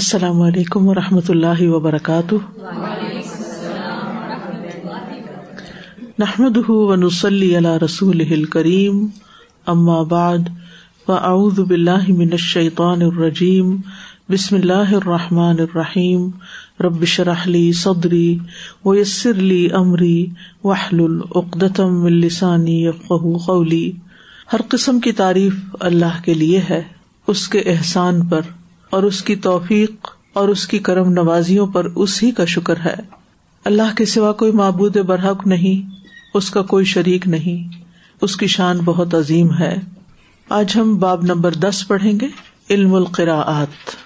السلام علیکم و رحمۃ اللہ وبرکاتہ۔ نحمد ونسلی علی رسول کریم ام بعد و باللہ من الشیطان الرجیم، بسم اللہ الرحمٰن الرحیم۔ ربش رحلی صدری و یسر علی عمری وحل العقدم السانی قولی۔ ہر قسم کی تعریف اللہ کے لیے ہے، اس کے احسان پر۔ اور اس کی توفیق اور اس کی کرم نوازیوں پر اسی کا شکر ہے۔ اللہ کے سوا کوئی معبود برحق نہیں، اس کا کوئی شریک نہیں۔ اس کی شان بہت عظیم ہے۔ آج ہم باب نمبر دس پڑھیں گے، علم القراعت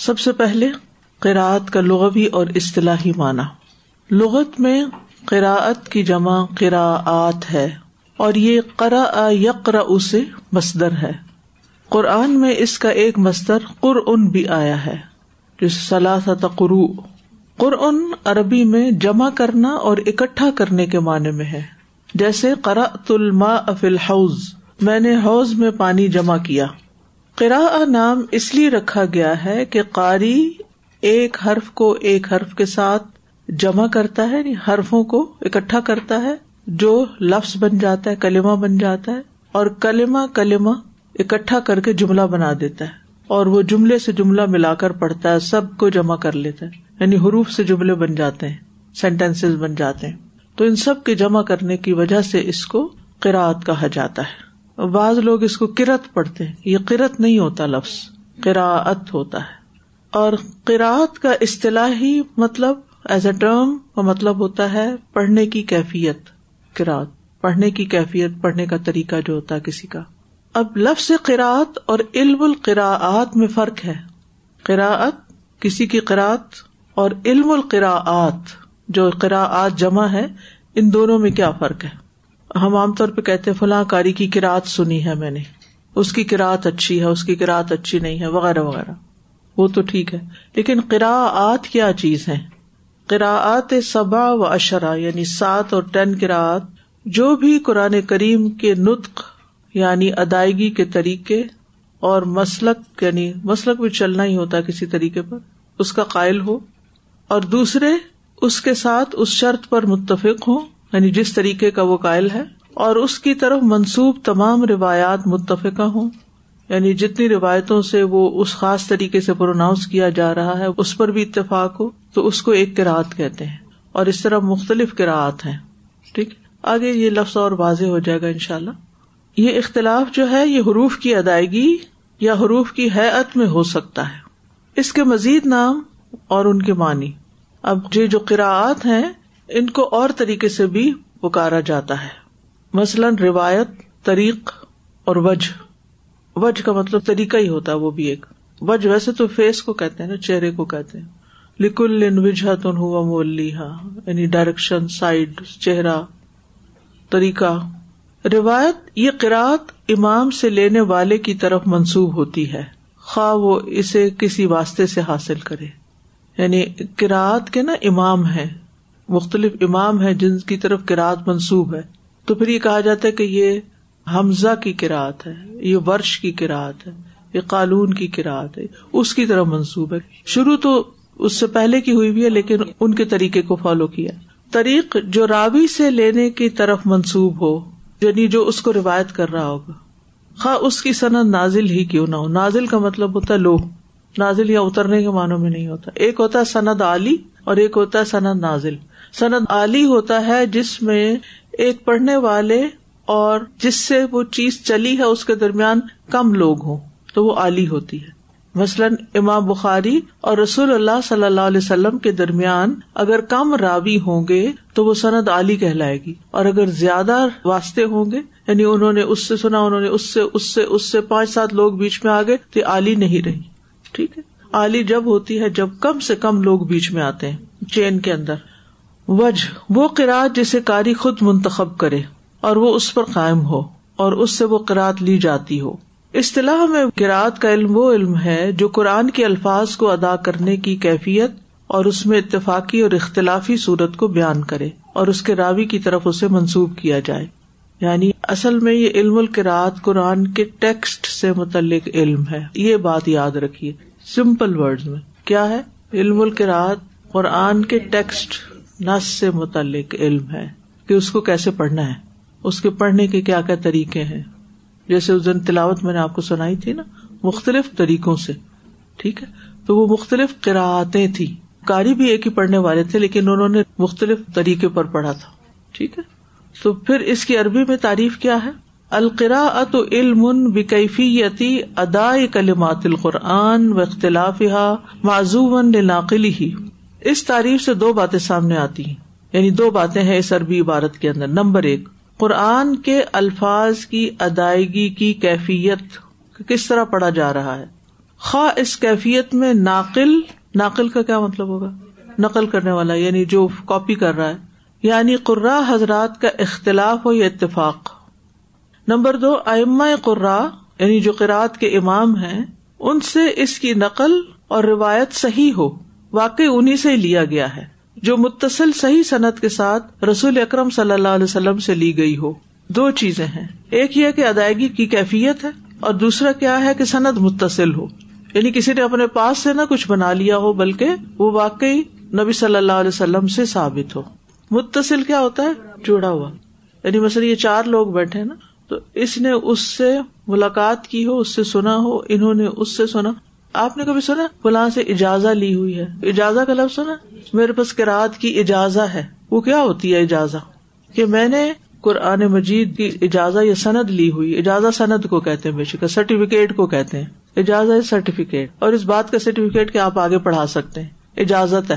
سب سے پہلے قراعت کا لغوی اور اصطلاحی معنی۔ لغت میں قراعت کی جمع قراعت ہے اور یہ قرا یقرا سے مصدر ہے۔ قرآن میں اس کا ایک مستر قرآن بھی آیا ہے، جو قرو قرآن عربی میں جمع کرنا اور اکٹھا کرنے کے معنی میں ہے۔ جیسے قرا تلما افل حوض میں نے حوض میں پانی جمع کیا۔ قرا نام اس لیے رکھا گیا ہے کہ قاری ایک حرف کو ایک حرف کے ساتھ جمع کرتا ہے یعنی حرفوں کو اکٹھا کرتا ہے، جو لفظ بن جاتا ہے، کلمہ بن جاتا ہے، اور کلمہ کلمہ اکٹھا کر کے جملہ بنا دیتا ہے اور وہ جملے سے جملہ ملا کر پڑھتا ہے، سب کو جمع کر لیتا ہے۔ یعنی حروف سے جملے بن جاتے ہیں سینٹینس بن جاتے ہیں۔ تو ان سب کے جمع کرنے کی وجہ سے اس کو قرآت کہا جاتا ہے۔ بعض لوگ اس کو کرت پڑھتے ہیں۔ یہ کرت نہیں ہوتا لفظ قراعت ہوتا ہے۔ اور قرآت کا اصطلاحی مطلب ایز اے ٹرم کا مطلب ہوتا ہے پڑھنے کی کیفیت قرآت پڑھنے کی کیفیت، پڑھنے کا طریقہ جو ہوتا ہے کسی کا۔ اب لفظ قرآت اور علم القراعت میں فرق ہے۔ قراعت کسی کی قرآت اور علم القراعت جو قراعت جمع ہے، ان دونوں میں کیا فرق ہے؟ ہم عام طور پہ کہتے فلاں کاری کی کراط سنی ہے میں نے۔ اس کی کراط اچھی ہے، اس کی کراط اچھی نہیں ہے، وغیرہ وغیرہ۔ وہ تو ٹھیک ہے۔ لیکن قراعت کیا چیز ہے قراعت صبا و اشرا یعنی سات اور ٹین کراط جو بھی قرآن کریم کے نطق یعنی ادائیگی کے طریقے اور مسلک یعنی مسلک بھی چلنا ہی ہوتا ہے کسی طریقے پر، اس کا قائل ہو۔ اور دوسرے، اس کے ساتھ اس شرط پر متفق ہوں یعنی جس طریقے کا وہ قائل ہے۔ اور اس کی طرف منسوب تمام روایات متفقہ ہوں۔ یعنی جتنی روایتوں سے وہ اس خاص طریقے سے پروناؤنس کیا جا رہا ہے، اس پر بھی اتفاق ہو، تو اس کو ایک کراط کہتے ہیں۔ اور اس طرح مختلف کراط ہیں۔ ٹھیک؟ آگے یہ لفظ اور واضح ہو جائے گا ان شاء اللہ یہ اختلاف جو ہے، یہ حروف کی ادائیگی یا حروف کی حیت میں ہو سکتا ہے۔ اس کے مزید نام اور ان کے معنی۔ اب یہ جو قراعت ہیں، ان کو اور طریقے سے بھی پکارا جاتا ہے۔ مثلاً روایت، طریق اور وج وج کا مطلب طریقہ ہی ہوتا ہے وہ بھی ایک۔ وج ویسے تو فیس کو کہتے ہیں نا، چہرے کو کہتے ہیں۔ لکل ان وجہ تن ہوا مولی یعنی ڈائریکشن سائڈ چہرہ، طریقہ۔ روایت یہ قرآت امام سے لینے والے کی طرف منسوب ہوتی ہے۔ خواہ وہ اسے کسی واسطے سے حاصل کرے۔ یعنی کراط کے نا امام ہے مختلف امام ہے جن کی طرف کراط منسوب ہے۔ تو پھر یہ کہا جاتا ہے کہ یہ حمزہ کی کراط ہے، یہ ورش کی کراط ہے، یہ قالون کی کراط ہے، اس کی طرف منسوب ہے۔ شروع تو اس سے پہلے کی ہوئی بھی ہے، لیکن ان کے طریقے کو فالو کیا۔ طریق جو راوی سے لینے کی طرف منسوب ہو یعنی جو اس کو روایت کر رہا ہوگا۔ خواہ اس کی صنعت نازل ہی کیوں نہ ہو۔ نازل کا مطلب ہوتا ہے لو نازل یا اترنے کے معنوں میں نہیں ہوتا۔ ایک ہوتا ہے سند علی اور ایک ہوتا ہے سند نازل۔ سند علی ہوتا ہے جس میں ایک پڑھنے والے اور جس سے وہ چیز چلی ہے اس کے درمیان کم لوگ ہوں۔ تو وہ علی ہوتی ہے۔ مثلاً امام بخاری اور رسول اللہ صلی اللہ علیہ وسلم کے درمیان اگر کم راوی ہوں گے تو وہ سند علی کہلائے گی اور اگر زیادہ واسطے ہوں گے یعنی انہوں نے اس سے سنا، انہوں نے اس سے اس سے اس سے پانچ سات لوگ بیچ میں آ گئے تو علی نہیں رہی۔ ٹھیک ہے؟ علی جب ہوتی ہے، جب کم سے کم لوگ بیچ میں آتے ہیں چین کے اندر۔ وج وہ قرآد جسے کاری خود منتخب کرے اور وہ اس پر قائم ہو اور اس سے وہ قرآد لی جاتی ہو۔ اصطلاح میں گراط کا علم وہ علم ہے جو قرآن کے الفاظ کو ادا کرنے کی کیفیت اور اس میں اتفاقی اور اختلافی صورت کو بیان کرے اور اس کے راوی کی طرف اسے منسوب کیا جائے۔ یعنی اصل میں یہ علم القرات قرآن کے ٹیکسٹ سے متعلق علم ہے۔ یہ بات یاد رکھیے۔ سمپل ورڈ میں۔ کیا ہے؟ علم القرات قرآن کے ٹیکسٹ نس سے متعلق علم ہے کہ اس کو کیسے پڑھنا ہے۔ اس کے پڑھنے کے کیا کیا طریقے ہیں؟ جیسے اس دن تلاوت میں نے آپ کو سنائی تھی نا، مختلف طریقوں سے، ٹھیک ہے؟ تو وہ مختلف قراعتیں تھی کاری بھی ایک ہی پڑھنے والے تھے، لیکن انہوں نے مختلف طریقے پر پڑھا تھا، ٹھیک ہے؟ تو پھر اس کی عربی میں تعریف کیا ہے؟ القرا ات علم بکیفیتی ادائے کلمات القرآن و اختلاف معذوبن ناقلی ہی اس تعریف سے دو باتیں سامنے آتی ہیں یعنی دو باتیں ہیں اس عربی عبارت کے اندر۔ نمبر ایک قرآن کے الفاظ کی ادائیگی کی کیفیت کس طرح پڑھا جا رہا ہے؟ خواہ اس کیفیت میں ناقل ناقل کا کیا مطلب ہوگا؟ نقل کرنے والا یعنی جو کاپی کر رہا ہے یعنی قرا حضرات کا اختلاف ہو یا اتفاق۔ نمبر دو، ائمہ قرا یعنی جو قرآد کے امام ہیں، ان سے اس کی نقل اور روایت صحیح ہو واقع انہیں سے لیا گیا ہے۔ جو متصل صحیح صنعت کے ساتھ رسول اکرم صلی اللہ علیہ وسلم سے لی گئی ہو۔ دو چیزیں ہیں۔ ایک یہ کہ ادائیگی کی کیفیت ہے اور دوسرا کیا ہے کہ صنعت متصل ہو۔ یعنی کسی نے اپنے پاس سے نہ کچھ بنا لیا ہو، بلکہ وہ واقعی نبی صلی اللہ علیہ وسلم سے ثابت ہو۔ متصل کیا ہوتا ہے؟ جڑا ہوا۔ یعنی مثلا یہ چار لوگ بیٹھے نا، تو اس نے اس سے ملاقات کی ہو، اس سے سنا ہو، انہوں نے اس سے سنا۔ آپ نے کبھی سنا فلاں سے اجازت لی ہوئی ہے؟ اجازت کا لفظ سنا؟ میرے پاس کراط کی اجازت ہے۔ وہ کیا ہوتی ہے اجازت کہ میں نے قرآن مجید کی اجازت یا سند لی ہوئی۔ اجازت سند کو کہتے ہیں بے شک، سرٹیفکیٹ کو کہتے ہیں۔ اجازت سرٹیفکیٹ۔ اور اس بات کا سرٹیفکیٹ کہ آپ آگے پڑھا سکتے ہیں۔ اجازت ہے۔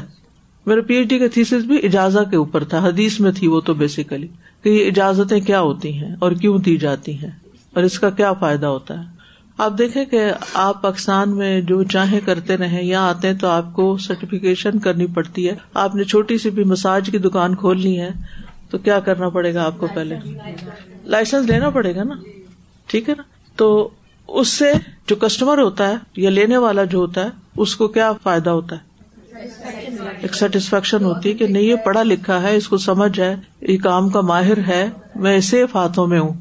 میرے پی ایچ ڈی کا تھیسس بھی اجازت کے اوپر تھا، حدیث میں تھی وہ تو بیسیکلی کہ یہ اجازتیں کیا ہوتی ہیں اور کیوں دی جاتی ہیں؟ اور اس کا کیا فائدہ ہوتا ہے؟ آپ دیکھیں کہ آپ پاکستان میں جو چاہے کرتے رہے یا آتے ہیں تو آپ کو سرٹیفکیشن کرنی پڑتی ہے۔ آپ نے چھوٹی سی بھی مساج کی دکان کھولنی ہے تو کیا کرنا پڑے گا آپ کو پہلے؟ لائسنس لینا پڑے گا نا؟ ٹھیک ہے نا؟ تو اس سے جو کسٹمر ہوتا ہے یا لینے والا جو ہوتا ہے، اس کو کیا فائدہ ہوتا ہے؟ ایک سیٹسفیکشن ہوتی ہے کہ نہیں، یہ پڑھا لکھا ہے، اس کو سمجھ ہے، یہ کام کا ماہر ہے، میں سیف ہاتھوں میں ہوں۔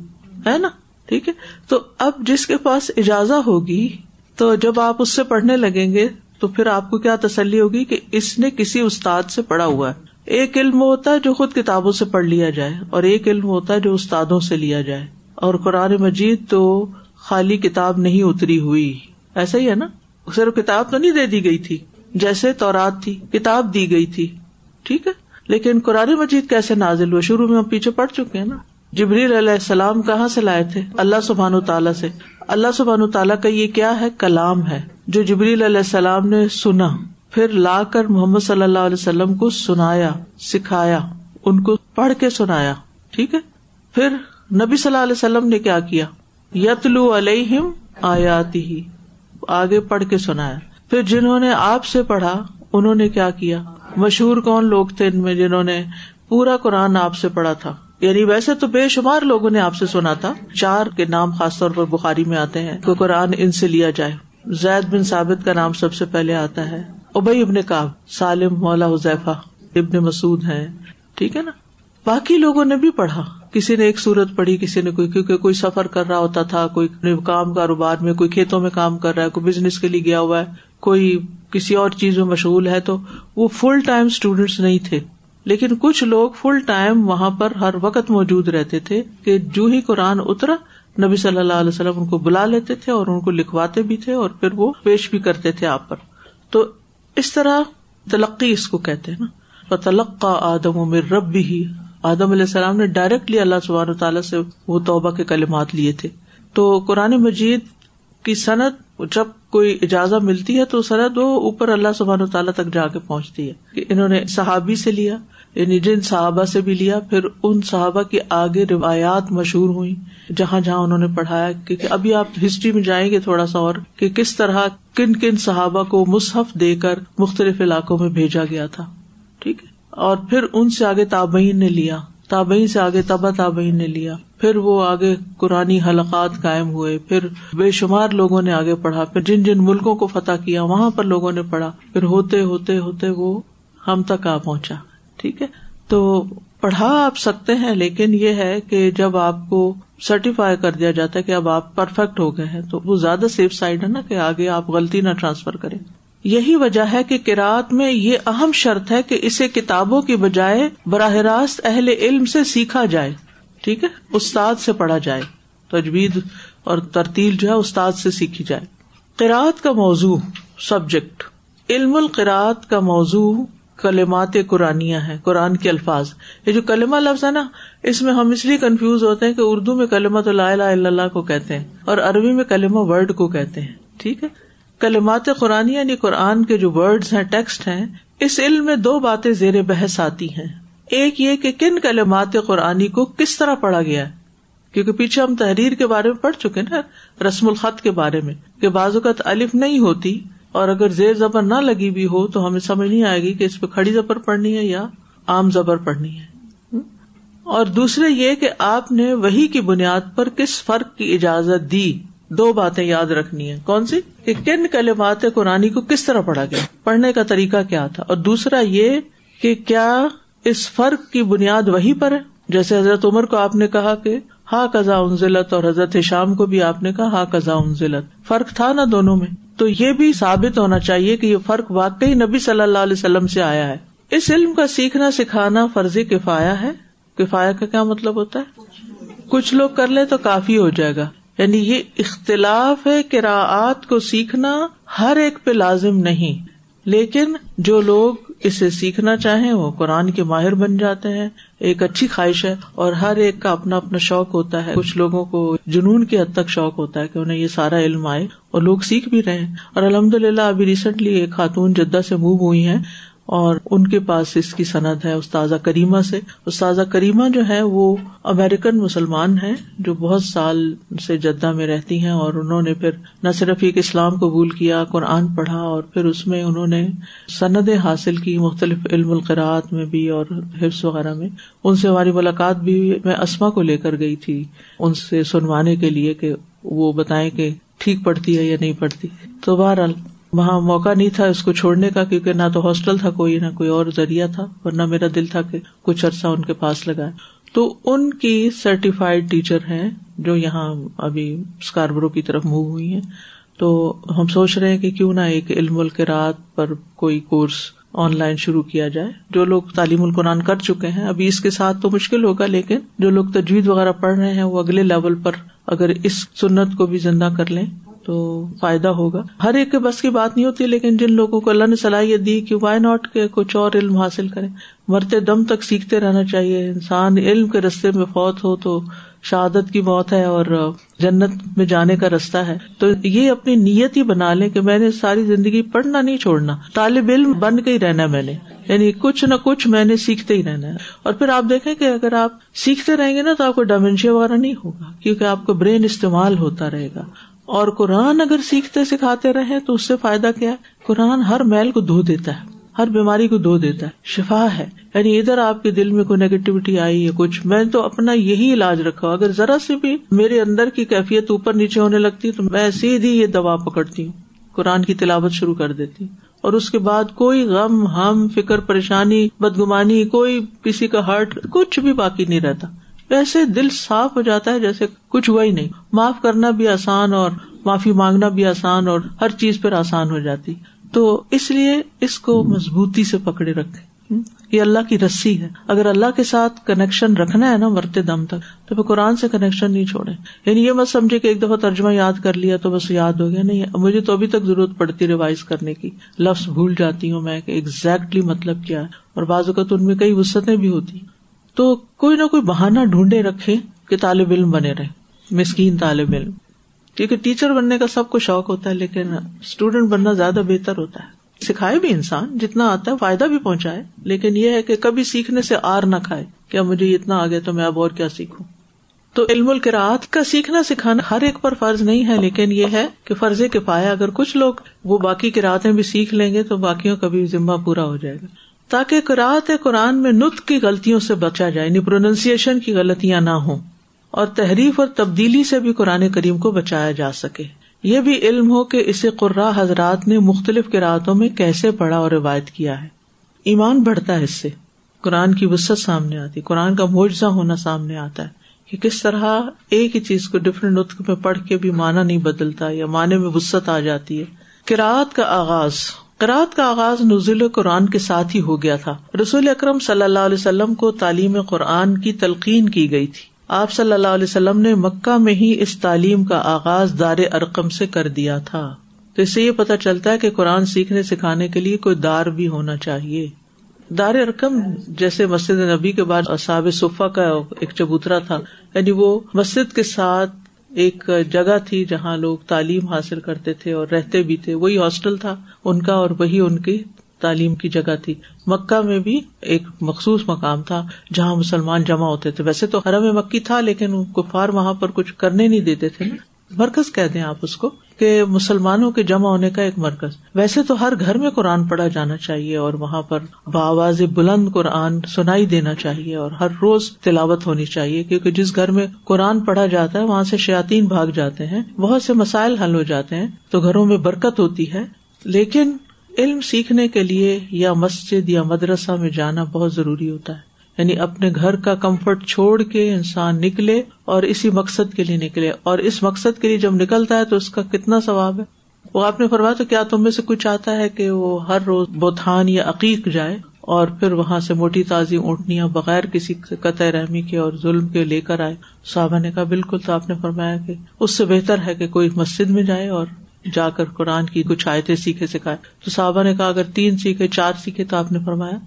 ہے نا؟ ٹھیک ہے؟ تو اب جس کے پاس اجازت ہوگی، تو جب آپ اس سے پڑھنے لگیں گے، تو پھر آپ کو کیا تسلی ہوگی کہ اس نے کسی استاد سے پڑھا ہوا ہے۔ ایک علم ہوتا ہے جو خود کتابوں سے پڑھ لیا جائے، اور ایک علم ہوتا ہے جو استادوں سے لیا جائے۔ اور قرآن مجید تو خالی کتاب نہیں اتری ہوئی۔ ایسا ہی ہے نا؟ صرف کتاب تو نہیں دے دی گئی تھی۔ جیسے تورات تھی، کتاب دی گئی تھی۔ ٹھیک ہے؟ لیکن قرآن مجید کیسے نازل ہوئے شروع میں ہم پیچھے پڑ چکے ہیں نا۔ جبریل علیہ السلام کہاں سے لائے تھے؟ اللہ سبحان و تعالیٰ سے۔ اللہ سبحان تعالیٰ کا یہ کیا ہے؟ کلام ہے۔ جو جبریل علیہ السلام نے سنا، پھر لا کر محمد صلی اللہ علیہ وسلم کو سنایا، سکھایا، ان کو پڑھ کے سنایا۔ ٹھیک ہے؟ پھر نبی صلی اللہ علیہ وسلم نے کیا کیا؟ یتلو علیہم آیاتی ہی آگے پڑھ کے سنایا۔ پھر جنہوں نے آپ سے پڑھا، انہوں نے کیا کیا؟ مشہور کون لوگ تھے ان میں جنہوں نے پورا قرآن آپ سے پڑھا تھا؟ یعنی ویسے تو بے شمار لوگوں نے آپ سے سنا تھا، چار کے نام خاص طور پر بخاری میں آتے ہیں کہ قرآن ان سے لیا جائے۔ زید بن ثابت کا نام سب سے پہلے آتا ہے۔ ابئی ابن کاب سالم، مولا حذیفہ ابن مسعود ہے ٹھیک ہے نا؟ باقی لوگوں نے بھی پڑھا۔ کسی نے ایک سورت پڑھی، کسی نے کوئی، کیونکہ کوئی سفر کر رہا ہوتا تھا، کوئی کام کاروبار میں، کوئی کھیتوں میں کام کر رہا ہے، کوئی بزنس کے لیے گیا ہوا ہے، کوئی کسی اور چیز میں مشغول ہے، تو وہ فل ٹائم اسٹوڈینٹس نہیں تھے۔ لیکن کچھ لوگ فل ٹائم وہاں پر ہر وقت موجود رہتے تھے کہ جو ہی قرآن اترا، نبی صلی اللہ علیہ وسلم ان کو بلا لیتے تھے اور ان کو لکھواتے بھی تھے اور پھر وہ پیش بھی کرتے تھے آپ پر۔ تو اس طرح تلقی اس کو کہتے ہیں نا۔ تلقا آدم و میر رب بھی آدم علیہ السلام نے ڈائریکٹلی اللہ سبحانہ تعالیٰ سے وہ توبہ کے کلمات لیے تھے۔ تو قرآن مجید کی صنعت جب کوئی اجازت ملتی ہے تو سرحد وہ اوپر اللہ سبحان و تعالیٰ تک جا کے پہنچتی ہے کہ انہوں نے صحابی سے لیا۔ یعنی جن صحابہ سے بھی لیا، پھر ان صحابہ کی آگے روایات مشہور ہوئی جہاں جہاں انہوں نے پڑھایا کیونکہ ابھی آپ ہسٹری میں جائیں گے تھوڑا سا اور کہ کس طرح کن کن صحابہ کو مصحف دے کر مختلف علاقوں میں بھیجا گیا تھا۔ ٹھیک ہے؟ اور پھر ان سے آگے تابعین نے لیا۔ تابعین سے آگے تبا تابعین نے لیا۔ پھر وہ آگے قرآن حلقات قائم ہوئے۔ پھر بے شمار لوگوں نے آگے پڑھا۔ پھر جن جن ملکوں کو فتح کیا، وہاں پر لوگوں نے پڑھا۔ پھر ہوتے ہوتے ہوتے وہ ہم تک آ پہنچا۔ ٹھیک ہے؟ تو پڑھا آپ سکتے ہیں، لیکن یہ ہے کہ جب آپ کو سرٹیفائی کر دیا جاتا ہے کہ اب آپ پرفیکٹ ہو گئے ہیں، تو وہ زیادہ سیف سائڈ ہے نا کہ آگے آپ غلطی نہ ٹرانسفر کریں۔ یہی وجہ ہے کہ کراط میں یہ اہم شرط ہے کہ اسے کتابوں کی بجائے براہ راست اہل علم سے سیکھا جائے۔ ٹھیک ہے؟ استاد سے پڑھا جائے۔ تجوید اور ترتیل جو ہے استاد سے سیکھی جائے۔ قرآت کا موضوع سبجیکٹ علم القرات کا موضوع کلمات قرآن ہے قرآن کے الفاظ۔ یہ جو کلمہ لفظ ہے نا، اس میں ہم اس لیے کنفیوز ہوتے ہیں کہ اردو میں کلمہ تو لا اللہ کو کہتے ہیں اور عربی میں کلمہ ورڈ کو کہتے ہیں۔ ٹھیک ہے؟ کلمات قرآن یعنی قرآن کے جو ورڈ ہیں ٹیکسٹ ہیں، اس علم میں دو باتیں زیر بحث آتی ہیں۔ ایک یہ کہ کن کلمات قرآنی کو کس طرح پڑھا گیا ہے؟ کیونکہ پیچھے ہم تحریر کے بارے میں پڑھ چکے نا، رسم الخط کے بارے میں، کہ بعض اوقات الف نہیں ہوتی اور اگر زیر زبر نہ لگی بھی ہو تو ہمیں سمجھ نہیں آئے گی کہ اس پہ کھڑی زبر پڑنی ہے یا عام زبر پڑنی ہے۔ اور دوسرے یہ کہ آپ نے وہی کی بنیاد پر کس فرق کی اجازت دی؟ دو باتیں یاد رکھنی ہے کون سی؟ کہ کن کلمات قرآن کو کس طرح پڑھا گیا؟ پڑھنے کا طریقہ کیا تھا؟ اور دوسرا یہ کہ کیا اس فرق کی بنیاد وہی پر ہے؟ جیسے حضرت عمر کو آپ نے کہا کہ ہا کزا انزلت اور حضرت شام کو بھی آپ نے کہا ہا کزا انزلت۔ فرق تھا نا دونوں میں؟ تو یہ بھی ثابت ہونا چاہیے کہ یہ فرق واقعی نبی صلی اللہ علیہ وسلم سے آیا ہے۔ اس علم کا سیکھنا سکھانا فرضی کفایا ہے۔ کفایا کا کیا مطلب ہوتا ہے؟ کچھ لوگ کر لے تو کافی ہو جائے گا۔ یعنی یہ اختلاف ہے کہ راعت کو سیکھنا ہر ایک پہ لازم نہیں۔ لیکن جو لوگ اسے سیکھنا چاہیں وہ قرآن کے ماہر بن جاتے ہیں۔ ایک اچھی خواہش ہے اور ہر ایک کا اپنا اپنا شوق ہوتا ہے۔ کچھ لوگوں کو جنون کی حد تک شوق ہوتا ہے کہ انہیں یہ سارا علم آئے اور لوگ سیکھ بھی رہے ہیں۔ اور الحمد للہ ابھی ریسنٹلی ایک خاتون جدہ سے موو ہوئی ہیں۔ اور ان کے پاس اس کی صنعت ہے استاذہ کریمہ سے۔ استاذہ کریمہ جو ہے وہ امیرکن مسلمان ہے جو بہت سال سے جدہ میں رہتی ہیں اور انہوں نے پھر نہ صرف ایک اسلام قبول کیا، قرآن پڑھا اور پھر اس میں انہوں نے سندیں حاصل کی مختلف علم القراعت میں بھی اور حفظ وغیرہ میں۔ ان سے ہماری ملاقات بھی میں اسما کو لے کر گئی تھی۔ ان سے سنوانے کے لیے کہ وہ بتائیں کہ ٹھیک پڑتی ہے یا نہیں پڑتی تو بہرحال وہاں موقع نہیں تھا اس کو چھوڑنے کا کیونکہ نہ تو ہاسٹل تھا، کوئی نہ کوئی اور ذریعہ تھا، ورنہ میرا دل تھا کہ کچھ عرصہ ان کے پاس لگا تو ان کی سرٹیفائڈ ٹیچر ہیں جو یہاں ابھی اسکاربرو کی طرف موو ہوئی ہیں۔ تو ہم سوچ رہے ہیں کہ کیوں نہ ایک علم القرات پر کوئی کورس آن لائن شروع کیا جائے۔ جو لوگ تعلیم القرآن کر چکے ہیں، ابھی اس کے ساتھ تو مشکل ہوگا، لیکن جو لوگ تجویز وغیرہ پڑھ رہے ہیں، وہ اگلے لیول پر اگر اس سنت کو بھی زندہ کر لیں تو فائدہ ہوگا۔ ہر ایک کے بس کی بات نہیں ہوتی، لیکن جن لوگوں کو اللہ نے صلاحیت دی کہ وائی ناٹ کے کچھ اور علم حاصل کرے مرتے دم تک سیکھتے رہنا چاہیے۔ انسان علم کے رستے میں فوت ہو تو شہادت کی موت ہے اور جنت میں جانے کا رستہ ہے۔ تو یہ اپنی نیت ہی بنا لیں کہ میں نے ساری زندگی پڑھنا نہیں چھوڑنا، طالب علم بن کے ہی رہنا میں نے۔ یعنی کچھ نہ کچھ میں نے سیکھتے ہی رہنا ہے۔ اور پھر آپ دیکھیں کہ اگر آپ سیکھتے رہیں گے نا تو آپ کو ڈومینشیا وغیرہ نہیں ہوگا، کیونکہ آپ کا برین استعمال ہوتا رہے گا۔ اور قرآن اگر سیکھتے سکھاتے رہے تو اس سے فائدہ کیا ہے؟ قرآن ہر میل کو دھو دیتا ہے، ہر بیماری کو دھو دیتا ہے، شفا ہے۔ یعنی ادھر آپ کے دل میں کوئی نیگیٹیوٹی آئی ہے کچھ، میں تو اپنا یہی علاج رکھا۔ اگر ذرا سے بھی میرے اندر کی کیفیت اوپر نیچے ہونے لگتی تو میں سیدھی یہ دوا پکڑتی ہوں۔ قرآن کی تلاوت شروع کر دیتی ہوں۔ اور اس کے بعد کوئی غم، ہم، فکر، پریشانی، بدگمانی، کوئی کسی کا ہارٹ کچھ بھی باقی نہیں رہتا۔ ویسے دل صاف ہو جاتا ہے جیسے کچھ ہوا ہی نہیں۔ معاف کرنا بھی آسان اور معافی مانگنا بھی آسان اور ہر چیز پھر آسان ہو جاتی۔ تو اس لیے اس کو مضبوطی سے پکڑے رکھے یہ اللہ کی رسی ہے۔ اگر اللہ کے ساتھ کنیکشن رکھنا ہے نا مرتے دم تک، تو پھر قرآن سے کنیکشن نہیں چھوڑے یعنی یہ مت سمجھے کہ ایک دفعہ ترجمہ یاد کر لیا تو بس یاد ہو گیا۔ نہیں، مجھے تو ابھی تک ضرورت پڑتی ریوائز کرنے کی۔ لفظ بھول جاتی ہوں میں کہ ایگزیکٹلی مطلب کیا ہے۔ اور بعض اوقات ان میں کئی وسطیں بھی ہوتی۔ تو کوئی نہ کوئی بہانا ڈھونڈے رکھے کہ طالب علم بنے رہے، مسکین طالب علم۔ کیونکہ ٹیچر بننے کا سب کو شوق ہوتا ہے، لیکن اسٹوڈینٹ بننا زیادہ بہتر ہوتا ہے۔ سکھائے بھی انسان، جتنا آتا ہے فائدہ بھی پہنچائے، لیکن یہ ہے کہ کبھی سیکھنے سے آر نہ کھائے کیا مجھے اتنا آگے تو میں اب اور کیا سیکھوں۔ تو علم القراعت کا سیکھنا سکھانا ہر ایک پر فرض نہیں ہے، لیکن یہ ہے کہ فرض کے پایا اگر کچھ لوگ وہ باقی کراطیں بھی سیکھ لیں گے تو باقیوں کا بھی ذمہ پورا ہو جائے گا۔ تاکہ قرآت قرآن میں نت کی غلطیوں سے بچا جائے یعنی پروننسیشن کی غلطیاں نہ ہوں، اور تحریف اور تبدیلی سے بھی قرآن کریم کو بچایا جا سکے۔ یہ بھی علم ہو کہ اسے قرا حضرات نے مختلف کراطوں میں کیسے پڑھا اور روایت کیا ہے۔ ایمان بڑھتا ہے اس سے۔ قرآن کی وسط سامنے آتی، قرآن کا معجزہ ہونا سامنے آتا ہے کہ کس طرح ایک ہی چیز کو ڈفرینٹ نطق میں پڑھ کے بھی مانا نہیں بدلتا یا معنی میں وسط آ جاتی ہے۔ کراط کا آغاز کراط کا آغاز نزول قرآن کے ساتھ ہی ہو گیا تھا۔ رسول اکرم صلی اللہ علیہ وسلم کو تعلیم قرآن کی تلقین کی گئی تھی۔ آپ صلی اللہ علیہ وسلم نے مکہ میں ہی اس تعلیم کا آغاز دار ارقم سے کر دیا تھا۔ تو اس سے یہ پتا چلتا ہے کہ قرآن سیکھنے سکھانے کے لیے کوئی دار بھی ہونا چاہیے۔ دار ارقم جیسے مسجد نبی کے بعد اصاب صفا کا ایک چبوترا تھا یعنی وہ مسجد کے ساتھ ایک جگہ تھی جہاں لوگ تعلیم حاصل کرتے تھے اور رہتے بھی تھے، وہی ہاسٹل تھا، ان کا اور وہی ان کی تعلیم کی جگہ تھی۔ مکہ میں بھی ایک مخصوص مقام تھا جہاں مسلمان جمع ہوتے تھے۔ ویسے تو حرم مکی تھا، لیکن کفار وہاں پر کچھ کرنے نہیں دیتے تھے۔ مرکز کہہ دیں آپ اس کو۔ کہ مسلمانوں کے جمع ہونے کا ایک مرکز۔ ویسے تو ہر گھر میں قرآن پڑھا جانا چاہیے اور وہاں پر باواز بلند قرآن سنائی دینا چاہیے اور ہر روز تلاوت ہونی چاہیے، کیونکہ جس گھر میں قرآن پڑھا جاتا ہے، وہاں سے شیاتین بھاگ جاتے ہیں، بہت سے مسائل حل ہو جاتے ہیں، تو گھروں میں برکت ہوتی ہے۔ لیکن علم سیکھنے کے لیے یا مسجد یا مدرسہ میں جانا بہت ضروری ہوتا ہے۔ یعنی اپنے گھر کا کمفرٹ چھوڑ کے انسان نکلے اور اسی مقصد کے لیے نکلے اور اس مقصد کے لیے جب نکلتا ہے تو اس کا کتنا ثواب ہے؟ وہ آپ نے فرمایا تو کیا تم میں سے کچھ آتا ہے کہ وہ ہر روز بوتھان یا عقیق جائے اور پھر وہاں سے موٹی تازی اونٹنیاں بغیر کسی قطع رحمی کے اور ظلم کے لے کر آئے؟ صحابہ نے کہا بالکل تو آپ نے فرمایا کہ اس سے بہتر ہے کہ کوئی مسجد میں جائے اور جا کر قرآن کی کچھ آیتیں سیکھے سکھائے۔ تو صحابہ نے کہا اگر تین سیکھے، چار سیکھے تو آپ نے فرمایا؟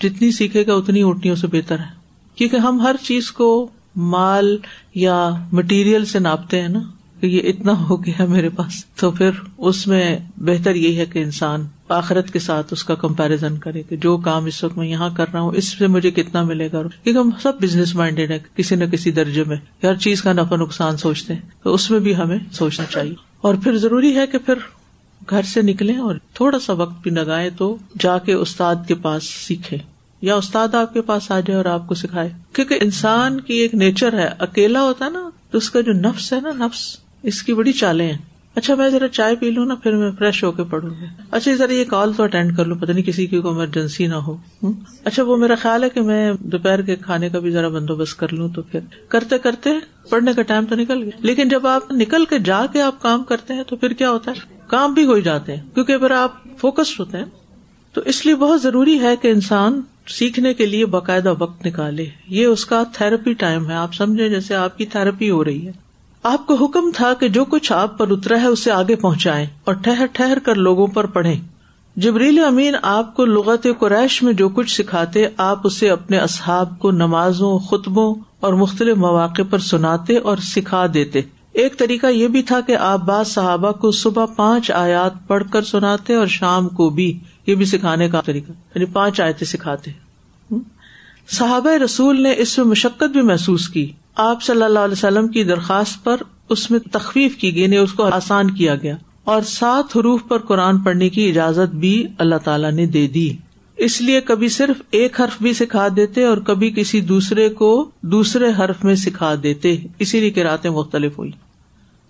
جتنی سیکھے گا اتنی اٹھنیوں سے بہتر ہے۔ کیونکہ ہم ہر چیز کو مال یا مٹیریل سے ناپتے ہیں نا، کہ یہ اتنا ہو گیا میرے پاس۔ تو پھر اس میں بہتر یہی ہے کہ انسان آخرت کے ساتھ اس کا کمپیرزن کرے کہ جو کام اس وقت میں یہاں کر رہا ہوں، اس سے مجھے کتنا ملے گا۔ کیونکہ ہم سب بزنس مائنڈیڈ ہے کسی نہ کسی درجے میں۔ ہر چیز کا نفع نقصان سوچتے ہیں، تو اس میں بھی ہمیں سوچنا چاہیے۔ اور پھر ضروری ہے کہ پھر گھر سے نکلے اور تھوڑا سا وقت بھی لگائے تو جا کے استاد کے پاس سیکھے یا استاد آپ کے پاس آ جائے اور آپ کو سکھائے۔ کیونکہ انسان کی ایک نیچر ہے، اکیلا ہوتا ہے نا، تو اس کا جو نفس ہے نا، نفس اس کی بڑی چالیں ہیں۔ اچھا میں ذرا چائے پی لوں نا، پھر میں فریش ہو کے پڑھوں گی۔ اچھا ذرا یہ کال تو اٹینڈ کر لوں، پتہ نہیں کسی کی ایمرجنسی نہ ہو۔ اچھا وہ میرا خیال ہے کہ میں دوپہر کے کھانے کا بھی ذرا بندوبست کر لوں تو پھر۔ کرتے کرتے پڑھنے کا ٹائم تو نکل گیا۔ لیکن جب آپ نکل کے جا کے آپ کام کرتے ہیں تو پھر کیا ہوتا ہے؟ کام بھی ہو جاتے ہیں۔ کیونکہ پھر آپ فوکسڈ ہوتے ہیں، تو اس لیے بہت ضروری ہے کہ انسان سیکھنے کے لیے باقاعدہ وقت نکالے۔ یہ اس کا تھراپی ٹائم ہے۔ آپ سمجھے جیسے آپ کی تھراپی ہو رہی ہے۔ آپ کو حکم تھا کہ جو کچھ آپ پر اترا ہے، اسے آگے پہنچائے اور ٹہر ٹہر کر لوگوں پر پڑھے جبریل امین آپ کو لغت قریش میں جو کچھ سکھاتے، آپ اسے اپنے اصحاب کو نمازوں، خطبوں اور مختلف مواقع پر سناتے اور سکھا دیتے۔ ایک طریقہ یہ بھی تھا کہ آپ بعض صحابہ کو صبح پانچ آیات پڑھ کر سناتے اور شام کو بھی یہ بھی سکھانے کا طریقہ یعنی پانچ آیتیں سکھاتے۔ صحابہ رسول نے اس میں مشقت بھی محسوس کی۔ آپ صلی اللہ علیہ وسلم کی درخواست پر اس میں تخفیف کی گئی یعنی اس کو آسان کیا گیا۔ اور سات حروف پر قرآن پڑھنے کی اجازت بھی اللہ تعالیٰ نے دے دی۔ اس لیے کبھی صرف ایک حرف بھی سکھا دیتے اور کبھی کسی دوسرے کو دوسرے حرف میں سکھا دیتے اسی لیے کراطیں مختلف ہوئی۔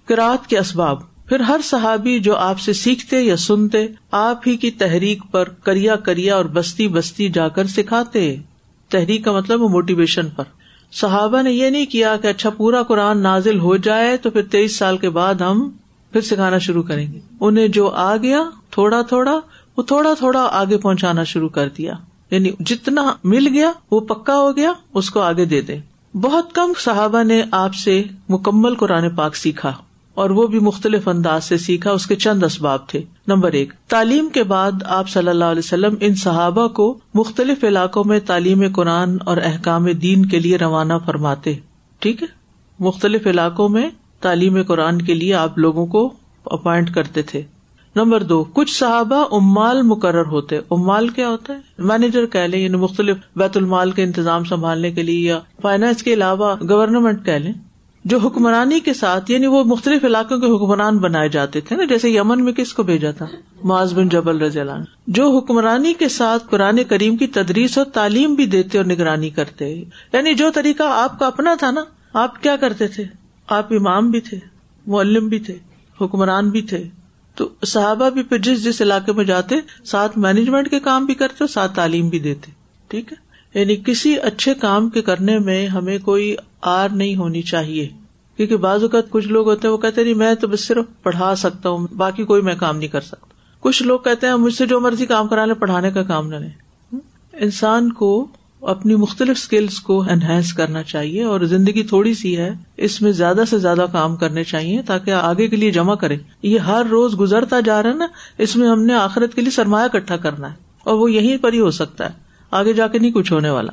کراط کے اسباب۔ پھر ہر صحابی جو آپ سے سیکھتے یا سنتے، آپ ہی کی تحریک پر کریا کریا اور بستی بستی جا کر سکھاتے۔ تحریک کا مطلب موٹیویشن پر۔ صحابہ نے یہ نہیں کیا کہ اچھا پورا قرآن نازل ہو جائے تو پھر تیئیس سال کے بعد ہم پھر سکھانا شروع کریں گے۔ انہیں جو آ گیا، تھوڑا تھوڑا وہ تھوڑا تھوڑا آگے پہنچانا شروع کر دیا۔ یعنی جتنا مل گیا، وہ پکا ہو گیا، اس کو آگے دے دے۔ بہت کم صحابہ نے آپ سے مکمل قرآن پاک سیکھا، اور وہ بھی مختلف انداز سے سیکھا، اس کے چند اسباب تھے۔ نمبر ایک، تعلیم کے بعد آپ صلی اللہ علیہ وسلم ان صحابہ کو مختلف علاقوں میں تعلیم قرآن اور احکام دین کے لیے روانہ فرماتے۔ ٹھیک ہے؟ مختلف علاقوں میں تعلیم قرآن کے لیے آپ لوگوں کو اپوائنٹ کرتے تھے۔ نمبر دو، کچھ صحابہ امال مقرر ہوتے امال کیا ہوتا ہے؟ مینیجر کہہ لیں یعنی مختلف بیت المال کے انتظام سنبھالنے کے لیے یا فائنانس کے علاوہ گورنمنٹ کہہ لیں۔ جو حکمرانی کے ساتھ یعنی وہ مختلف علاقوں کے حکمران بنائے جاتے تھے نا، جیسے یمن میں کس کو بھیجا تھا؟ معاذ بن جبل رضی اللہ جو حکمرانی کے ساتھ قرآن کریم کی تدریس اور تعلیم بھی دیتے اور نگرانی کرتے۔ یعنی جو طریقہ آپ کا اپنا تھا نا، آپ کیا کرتے تھے؟ آپ امام بھی تھے، معلم بھی تھے، حکمران بھی تھے۔ تو صحابہ بھی پھر جس جس علاقے میں جاتے، ساتھ مینجمنٹ کے کام بھی کرتے اور ساتھ تعلیم بھی دیتے، ٹھیک ہے؟ یعنی کسی اچھے کام کے کرنے میں ہمیں کوئی آر نہیں ہونی چاہیے، کیونکہ بعض اوقات کچھ لوگ ہوتے ہیں، وہ کہتے نہیں، میں تو بس صرف پڑھا سکتا ہوں، باقی کوئی میں کام نہیں کر سکتا۔ کچھ لوگ کہتے ہیں مجھ سے جو مرضی کام کرا لیں، پڑھانے کا کام نہ لیں۔ انسان کو اپنی مختلف اسکلس کو انہینس کرنا چاہیے اور زندگی تھوڑی سی ہے، اس میں زیادہ سے زیادہ کام کرنے چاہیے تاکہ آگے کے لیے جمع کرے یہ ہر روز گزرتا جا رہا ہے نا، اس میں ہم نے آخرت کے لیے سرمایہ کٹھا کرنا ہے۔ اور وہ یہیں پر ہی ہو سکتا ہے۔ آگے جا کے نہیں کچھ ہونے والا۔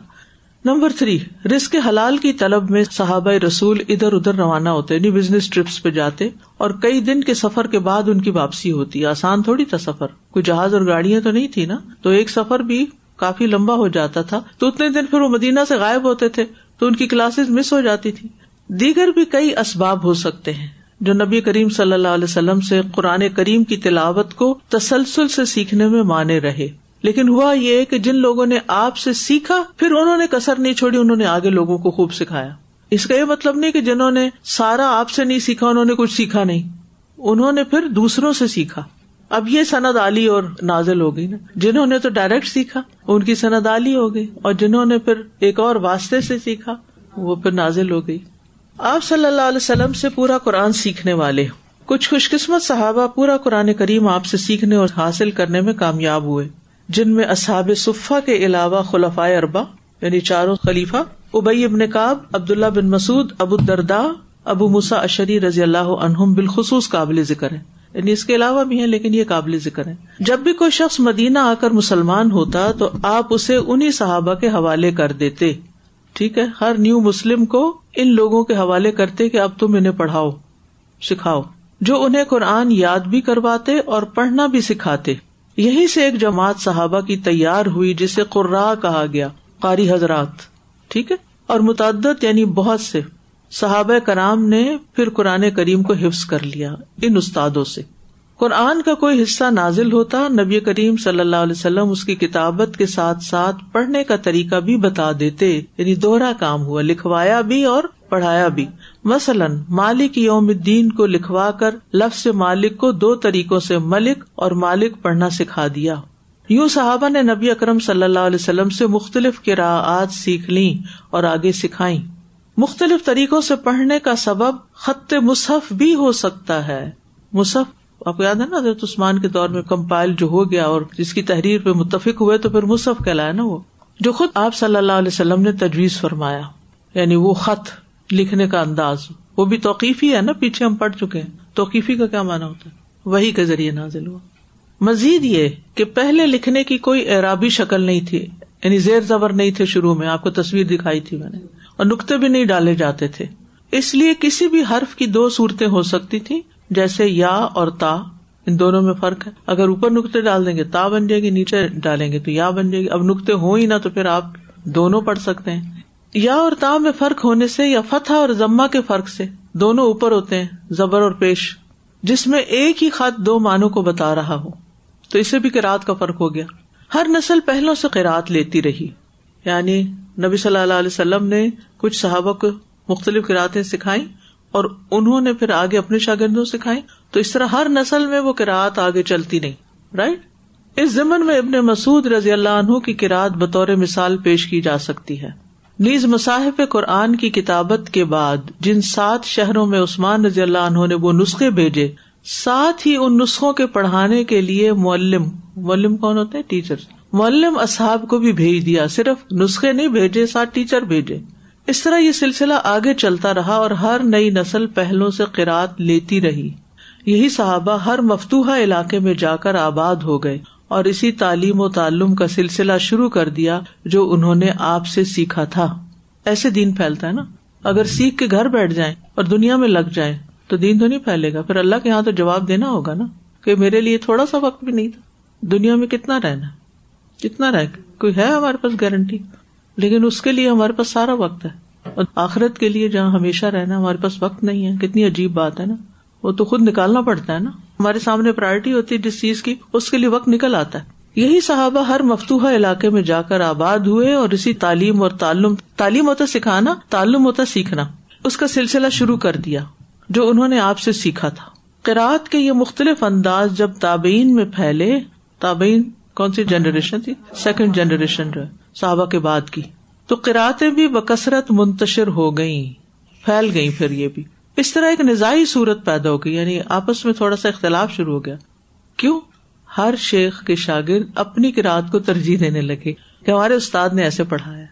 نمبر تھری رسک حلال کی طلب میں صحابہ رسول ادھر ادھر روانہ ہوتے یعنی بزنس ٹرپس پہ جاتے، اور کئی دن کے سفر کے بعد ان کی واپسی ہوتی۔ آسان تھوڑی تھا سفر۔ کوئی جہاز اور گاڑیاں تو نہیں تھی نا؟ تو ایک سفر بھی کافی لمبا ہو جاتا تھا تو اتنے دن پھر وہ مدینہ سے غائب ہوتے تھے تو ان کی کلاسز مس ہو جاتی تھی۔ دیگر بھی کئی اسباب ہو سکتے ہیں جو نبی کریم صلی اللہ علیہ وسلم سے قرآن کریم کی تلاوت کو تسلسل سے سیکھنے میں مانے رہے۔ لیکن ہوا یہ کہ جن لوگوں نے آپ سے سیکھا، پھر انہوں نے کسر نہیں چھوڑی، انہوں نے آگے لوگوں کو خوب سکھایا۔ اس کا یہ مطلب نہیں کہ جنہوں نے سارا آپ سے نہیں سیکھا، انہوں نے کچھ سیکھا نہیں۔ انہوں نے پھر دوسروں سے سیکھا۔ اب یہ سند علی اور نازل ہو گئی نا۔ جنہوں نے تو ڈائریکٹ سیکھا، ان کی سند علی ہو گئی۔ اور جنہوں نے پھر ایک اور واسطے سے سیکھا، وہ پھر نازل ہو گئی۔ آپ صلی اللہ علیہ وسلم سے پورا قرآن سیکھنے والے کچھ خوش قسمت صحابہ پورا قرآن کریم آپ سے سیکھنے اور حاصل کرنے میں کامیاب ہوئے، جن میں اصحاب صفا کے علاوہ خلفۂ اربا یعنی چاروں خلیفہ ابئی ابن کاب عبد اللہ بن مسعد ابو دردا ابو مسا اشری رضی اللہ عنہم بالخصوص قابل ذکر ہے یعنی اس کے علاوہ بھی ہیں، لیکن یہ قابل ذکر ہے جب بھی کوئی شخص مدینہ آ کر مسلمان ہوتا تو آپ اسے انہیں صحابہ کے حوالے کر دیتے۔ ٹھیک ہے؟ ہر نیو مسلم کو ان لوگوں کے حوالے کرتے کہ اب تم انہیں پڑھاؤ، سکھاؤ۔ جو انہیں قرآن یاد بھی کرواتے اور پڑھنا بھی سکھاتے۔ یہی سے ایک جماعت صحابہ کی تیار ہوئی، جسے قرا کہا گیا، قاری حضرات۔ ٹھیک ہے؟ اور متعدد یعنی بہت سے۔ صحابہ کرام نے پھر قرآن کریم کو حفظ کر لیا ان استادوں سے۔ قرآن کا کوئی حصہ نازل ہوتا، نبی کریم صلی اللہ علیہ وسلم اس کی کتابت کے ساتھ ساتھ پڑھنے کا طریقہ بھی بتا دیتے یعنی دوہرا کام ہوا، لکھوایا بھی اور پڑھایا بھی۔ مثلاً، مالک یوم الدین کو لکھوا کر لفظ مالک کو دو طریقوں سے ملک اور مالک پڑھنا سکھا دیا۔ یوں صحابہ نے نبی اکرم صلی اللہ علیہ وسلم سے مختلف کراعت سیکھ لی اور آگے سکھائی مختلف طریقوں سے پڑھنے کا سبب خط مصحف بھی ہو سکتا ہے۔ مصحف، آپ کو یاد ہے نا حضرت عثمان کے دور میں کمپائل جو ہو گیا اور جس کی تحریر پہ متفق ہوئے تو پھر مصحف کہلایا نا وہ۔ جو خود آپ صلی اللہ علیہ وسلم نے تجویز فرمایا یعنی وہ خط لکھنے کا انداز، وہ بھی توقیفی ہے نا، پیچھے ہم پڑھ چکے ہیں۔ توقیفی کا کیا مانا ہوتا ہے؟ وہی کے ذریعے نازل ہوا۔ مزید یہ کہ پہلے لکھنے کی کوئی اعرابی شکل نہیں تھی یعنی زیر زبر نہیں تھے شروع میں، آپ کو تصویر دکھائی تھی میں نے۔ اور نقطے بھی نہیں ڈالے جاتے تھے۔ اس لیے کسی بھی حرف کی دو صورتیں ہو سکتی تھی جیسے یا اور تا۔ ان دونوں میں فرق ہے۔ اگر اوپر نقطے ڈال دیں گے، تا بن جائے گی، نیچے ڈالیں گے تو یا بن جائے گی۔ اب نقطے ہو ہی نہ تو پھر آپ دونوں پڑھ سکتے ہیں۔ یا اور تا میں فرق ہونے سے یا فتح اور ضمہ کے فرق سے دونوں اوپر ہوتے ہیں، زبر اور پیش، جس میں ایک ہی خط دو مانوں کو بتا رہا ہو۔ تو اسے بھی کراط کا فرق ہو گیا۔ ہر نسل پہلوں سے قرآت لیتی رہی۔ یعنی نبی صلی اللہ علیہ وسلم نے کچھ صحابہ کو مختلف کراطیں سکھائی اور انہوں نے پھر آگے اپنے شاگردوں سکھائی تو اس طرح ہر نسل میں وہ کراط آگے چلتی نہیں رائٹ اس زمن میں ابن مسعد رضی اللہ عنہ کی کراط بطور مثال پیش کی جا سکتی ہے۔ نیز مصاحب قرآن کی کتابت کے بعد جن سات شہروں میں عثمان رضی اللہ عنہ نے وہ نسخے بھیجے، ساتھ ہی ان نسخوں کے پڑھانے کے لیے معلم معلم کون ہوتے ہیں؟ ٹیچر معلم اصحاب کو بھی بھیج دیا، صرف نسخے نہیں بھیجے، ساتھ ٹیچر بھیجے۔ اس طرح یہ سلسلہ آگے چلتا رہا اور ہر نئی نسل پہلو سے قرآد لیتی رہی۔ یہی صحابہ ہر مفتوحا علاقے میں جا کر آباد ہو گئے اور اسی تعلیم و تعلم کا سلسلہ شروع کر دیا جو انہوں نے آپ سے سیکھا تھا۔ ایسے دین پھیلتا ہے نا۔ اگر سیکھ کے گھر بیٹھ جائیں اور دنیا میں لگ جائے تو دین تو نہیں پھیلے گا۔ پھر اللہ کے یہاں تو جواب دینا ہوگا نا کہ میرے لیے تھوڑا سا وقت بھی نہیں تھا۔ دنیا میں کتنا رہنا۔ کتنا رہ کوئی ہے ہمارے پاس گارنٹی لیکن اس کے لیے ہمارے پاس سارا وقت ہے۔ اور آخرت کے لیے جہاں ہمیشہ رہنا ہمارے پاس وقت نہیں ہے۔ کتنی عجیب بات ہے نا۔ وہ تو خود نکالنا پڑتا ہے نا۔ ہمارے سامنے پرائرٹی ہوتی ہے جس چیز کی، اس کے لیے وقت نکل آتا ہے۔ یہی صحابہ ہر مفتوحا علاقے میں جا کر آباد ہوئے اور اسی تعلیم اور تعلم، تعلیم ہوتا سکھانا، تعلم ہوتا سیکھنا۔ اس کا سلسلہ شروع کر دیا، جو انہوں نے آپ سے سیکھا تھا۔ قرآت کے یہ مختلف انداز جب تابعین میں پھیلے، تابعین کون سی جنریشن تھی؟ سیکنڈ جنریشن جو صحابہ کے بعد کی۔ تو قرآتیں بھی بکثرت منتشر ہو گئی پھیل گئی پھر یہ بھی۔ اس طرح ایک نظائی صورت پیدا ہو گئی یعنی آپس میں تھوڑا سا اختلاف شروع ہو گیا۔ کیوں؟ ہر شیخ کے شاگرد اپنی کراط کو ترجیح دینے لگے کہ ہمارے استاد نے ایسے پڑھایا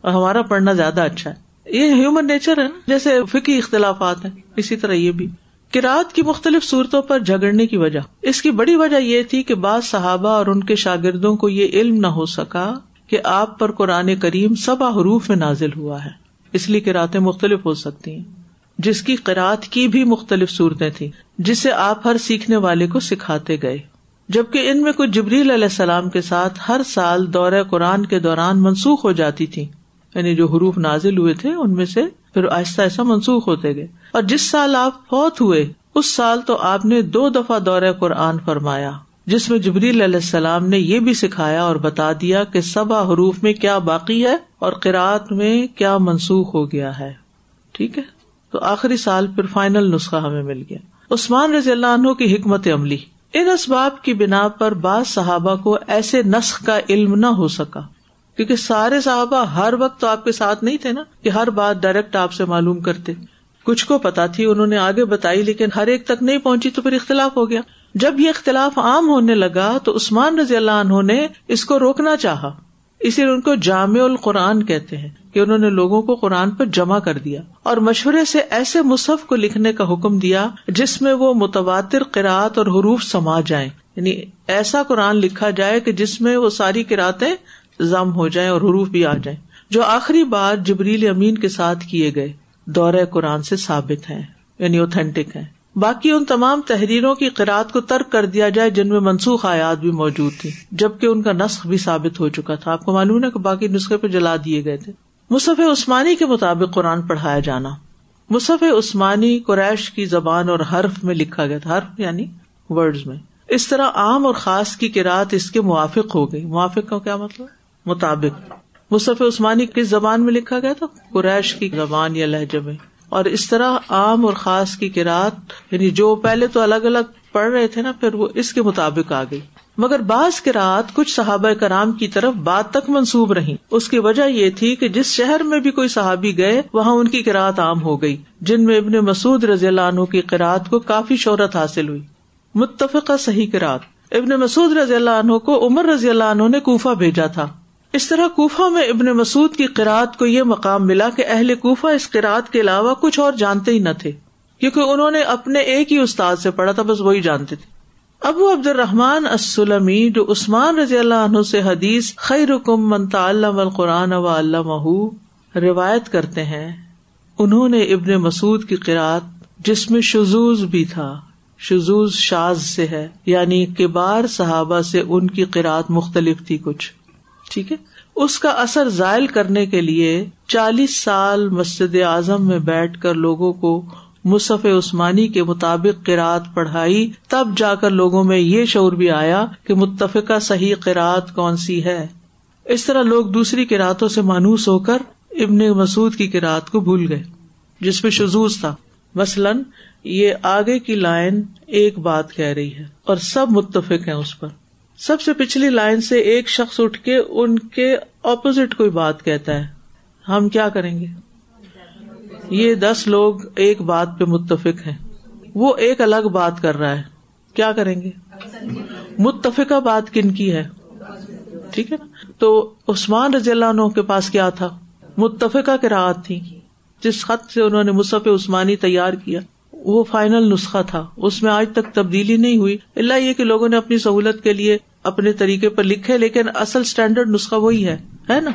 اور ہمارا پڑھنا زیادہ اچھا ہے۔ یہ ہیومن نیچر ہے نا، جیسے فکی اختلافات ہیں، اسی طرح یہ بھی۔ کراط کی مختلف صورتوں پر جھگڑنے کی وجہ۔ اس کی بڑی وجہ یہ تھی کہ بعض صحابہ اور ان کے شاگردوں کو یہ علم نہ ہو سکا کہ آپ پر قرآن کریم سبا حروف میں نازل ہوا ہے۔ اس لیے کراطیں مختلف ہو سکتی ہیں۔ جس کی قرآت کی بھی مختلف صورتیں تھیں، جسے آپ ہر سیکھنے والے کو سکھاتے گئے۔ جبکہ ان میں کچھ جبریل علیہ السلام کے ساتھ ہر سال دورہ قرآن کے دوران منسوخ ہو جاتی تھی یعنی جو حروف نازل ہوئے تھے، ان میں سے پھر آہستہ آہستہ منسوخ ہوتے گئے۔ اور جس سال آپ فوت ہوئے، اس سال تو آپ نے دو دفعہ دورہ قرآن فرمایا، جس میں جبریل علیہ السلام نے یہ بھی سکھایا اور بتا دیا کہ سبا حروف میں کیا باقی ہے اور قرآت میں کیا منسوخ ہو گیا ہے۔ ٹھیک ہے؟ تو آخری سال پھر فائنل نسخہ ہمیں مل گیا۔ عثمان رضی اللہ عنہ کی حکمت عملی۔ ان اسباب کی بنا پر بعض صحابہ کو ایسے نسخ کا علم نہ ہو سکا۔ کیونکہ سارے صحابہ ہر وقت تو آپ کے ساتھ نہیں تھے نا کہ ہر بات ڈائریکٹ آپ سے معلوم کرتے۔ کچھ کو پتا تھی، انہوں نے آگے بتائی، لیکن ہر ایک تک نہیں پہنچی تو پھر اختلاف ہو گیا۔ جب یہ اختلاف عام ہونے لگا تو عثمان رضی اللہ عنہ نے اس کو روکنا چاہا۔ اسی لیے ان کو جامع القرآن کہتے ہیں کہ انہوں نے لوگوں کو قرآن پر جمع کر دیا اور مشورے سے ایسے مصحف کو لکھنے کا حکم دیا جس میں وہ متواتر قرآت اور حروف سما جائیں۔ یعنی ایسا قرآن لکھا جائے کہ جس میں وہ ساری قرآتیں ضم ہو جائیں اور حروف بھی آ جائیں۔ جو آخری بار جبریل امین کے ساتھ کیے گئے، دورہ قرآن سے ثابت ہے یعنی اوتھینٹک ہے باقی ان تمام تحریروں کی قرآد کو ترک کر دیا جائے، جن میں منسوخ آیات بھی موجود تھی جبکہ ان کا نسخ بھی ثابت ہو چکا تھا۔ آپ کو معلوم ہے کہ باقی نسخے پہ جلا دیے گئے تھے۔ مصف عثمانی کے مطابق قرآن پڑھایا جانا۔ مصف عثمانی قریش کی زبان اور حرف میں لکھا گیا تھا۔ حرف یعنی ورڈ میں۔ اس طرح عام اور خاص کی قرآت اس کے موافق ہو گئی۔ موافق کا کیا مطلب؟ مطابق۔ مصف عثمانی کس زبان میں لکھا گیا تھا؟ قریش کی زبان یا لہجے میں۔ اور اس طرح عام اور خاص کی قرآت یعنی جو پہلے تو الگ الگ پڑھ رہے تھے نا، پھر وہ اس کے مطابق آ گئی۔ مگر بعض قرآت کچھ صحابہ کرام کی طرف بات تک منسوب رہی اس کی وجہ یہ تھی کہ جس شہر میں بھی کوئی صحابی گئے، وہاں ان کی قرآت عام ہو گئی، جن میں ابن مسعد رضی اللہ عنہ کی قرآت کو کافی شہرت حاصل ہوئی۔ متفقہ صحیح قرآت ابن مسعد رضی اللہ عنہ کو عمر رضی اللہ عنہ نے کوفہ بھیجا تھا۔ اس طرح کوفہ میں ابن مسعد کی قرآت کو یہ مقام ملا کہ اہل کوفہ اس قرآت کے علاوہ کچھ اور جانتے ہی نہ تھے، کیونکہ انہوں نے اپنے ایک ہی استاد سے پڑھا تھا، بس وہی جانتے تھے۔ ابو عبد الرحمان اسلمی جو عثمان رضی اللہ عنہ سے حدیث خیر رکم منتا اللہ القرآن و اللہ روایت کرتے ہیں، انہوں نے ابن مسعد کی قرآت جس میں شزوز بھی تھا شزوز شاز سے ہے یعنی کبار صحابہ سے ان کی قرآت مختلف تھی کچھ۔ ٹھیک ہے؟ اس کا اثر ذائل کرنے کے لیے چالیس سال مسجد اعظم میں بیٹھ کر لوگوں کو مصف عثمانی کے مطابق قرآت پڑھائی، تب جا کر لوگوں میں یہ شعور بھی آیا کہ متفقہ صحیح قرآت کون سی ہے۔ اس طرح لوگ دوسری قرآتوں سے مانوس ہو کر ابن مسعد کی قرآت کو بھول گئے، جس میں شزوز تھا۔ مثلاً یہ آگے کی لائن ایک بات کہہ رہی ہے اور سب متفق ہیں اس پر۔ سب سے پچھلی لائن سے ایک شخص اٹھ کے ان کے اپوزٹ کوئی بات کہتا ہے۔ ہم کیا کریں گے؟ یہ دس لوگ ایک بات پہ متفق ہیں۔ وہ ایک الگ بات کر رہا ہے۔ کیا کریں گے؟ متفقہ بات کن کی ہے؟ ٹھیک ہے نا؟ تو عثمان رضی اللہ عنہ کے پاس کیا تھا؟ متفقہ کی راحت تھی۔ جس خط سے انہوں نے مصف عثمانی تیار کیا، وہ فائنل نسخہ تھا۔ اس میں آج تک تبدیلی نہیں ہوئی۔ اللہ یہ کہ لوگوں نے اپنی سہولت کے لیے اپنے طریقے پر لکھے، لیکن اصل اسٹینڈرڈ نسخہ وہی ہے ہے نا؟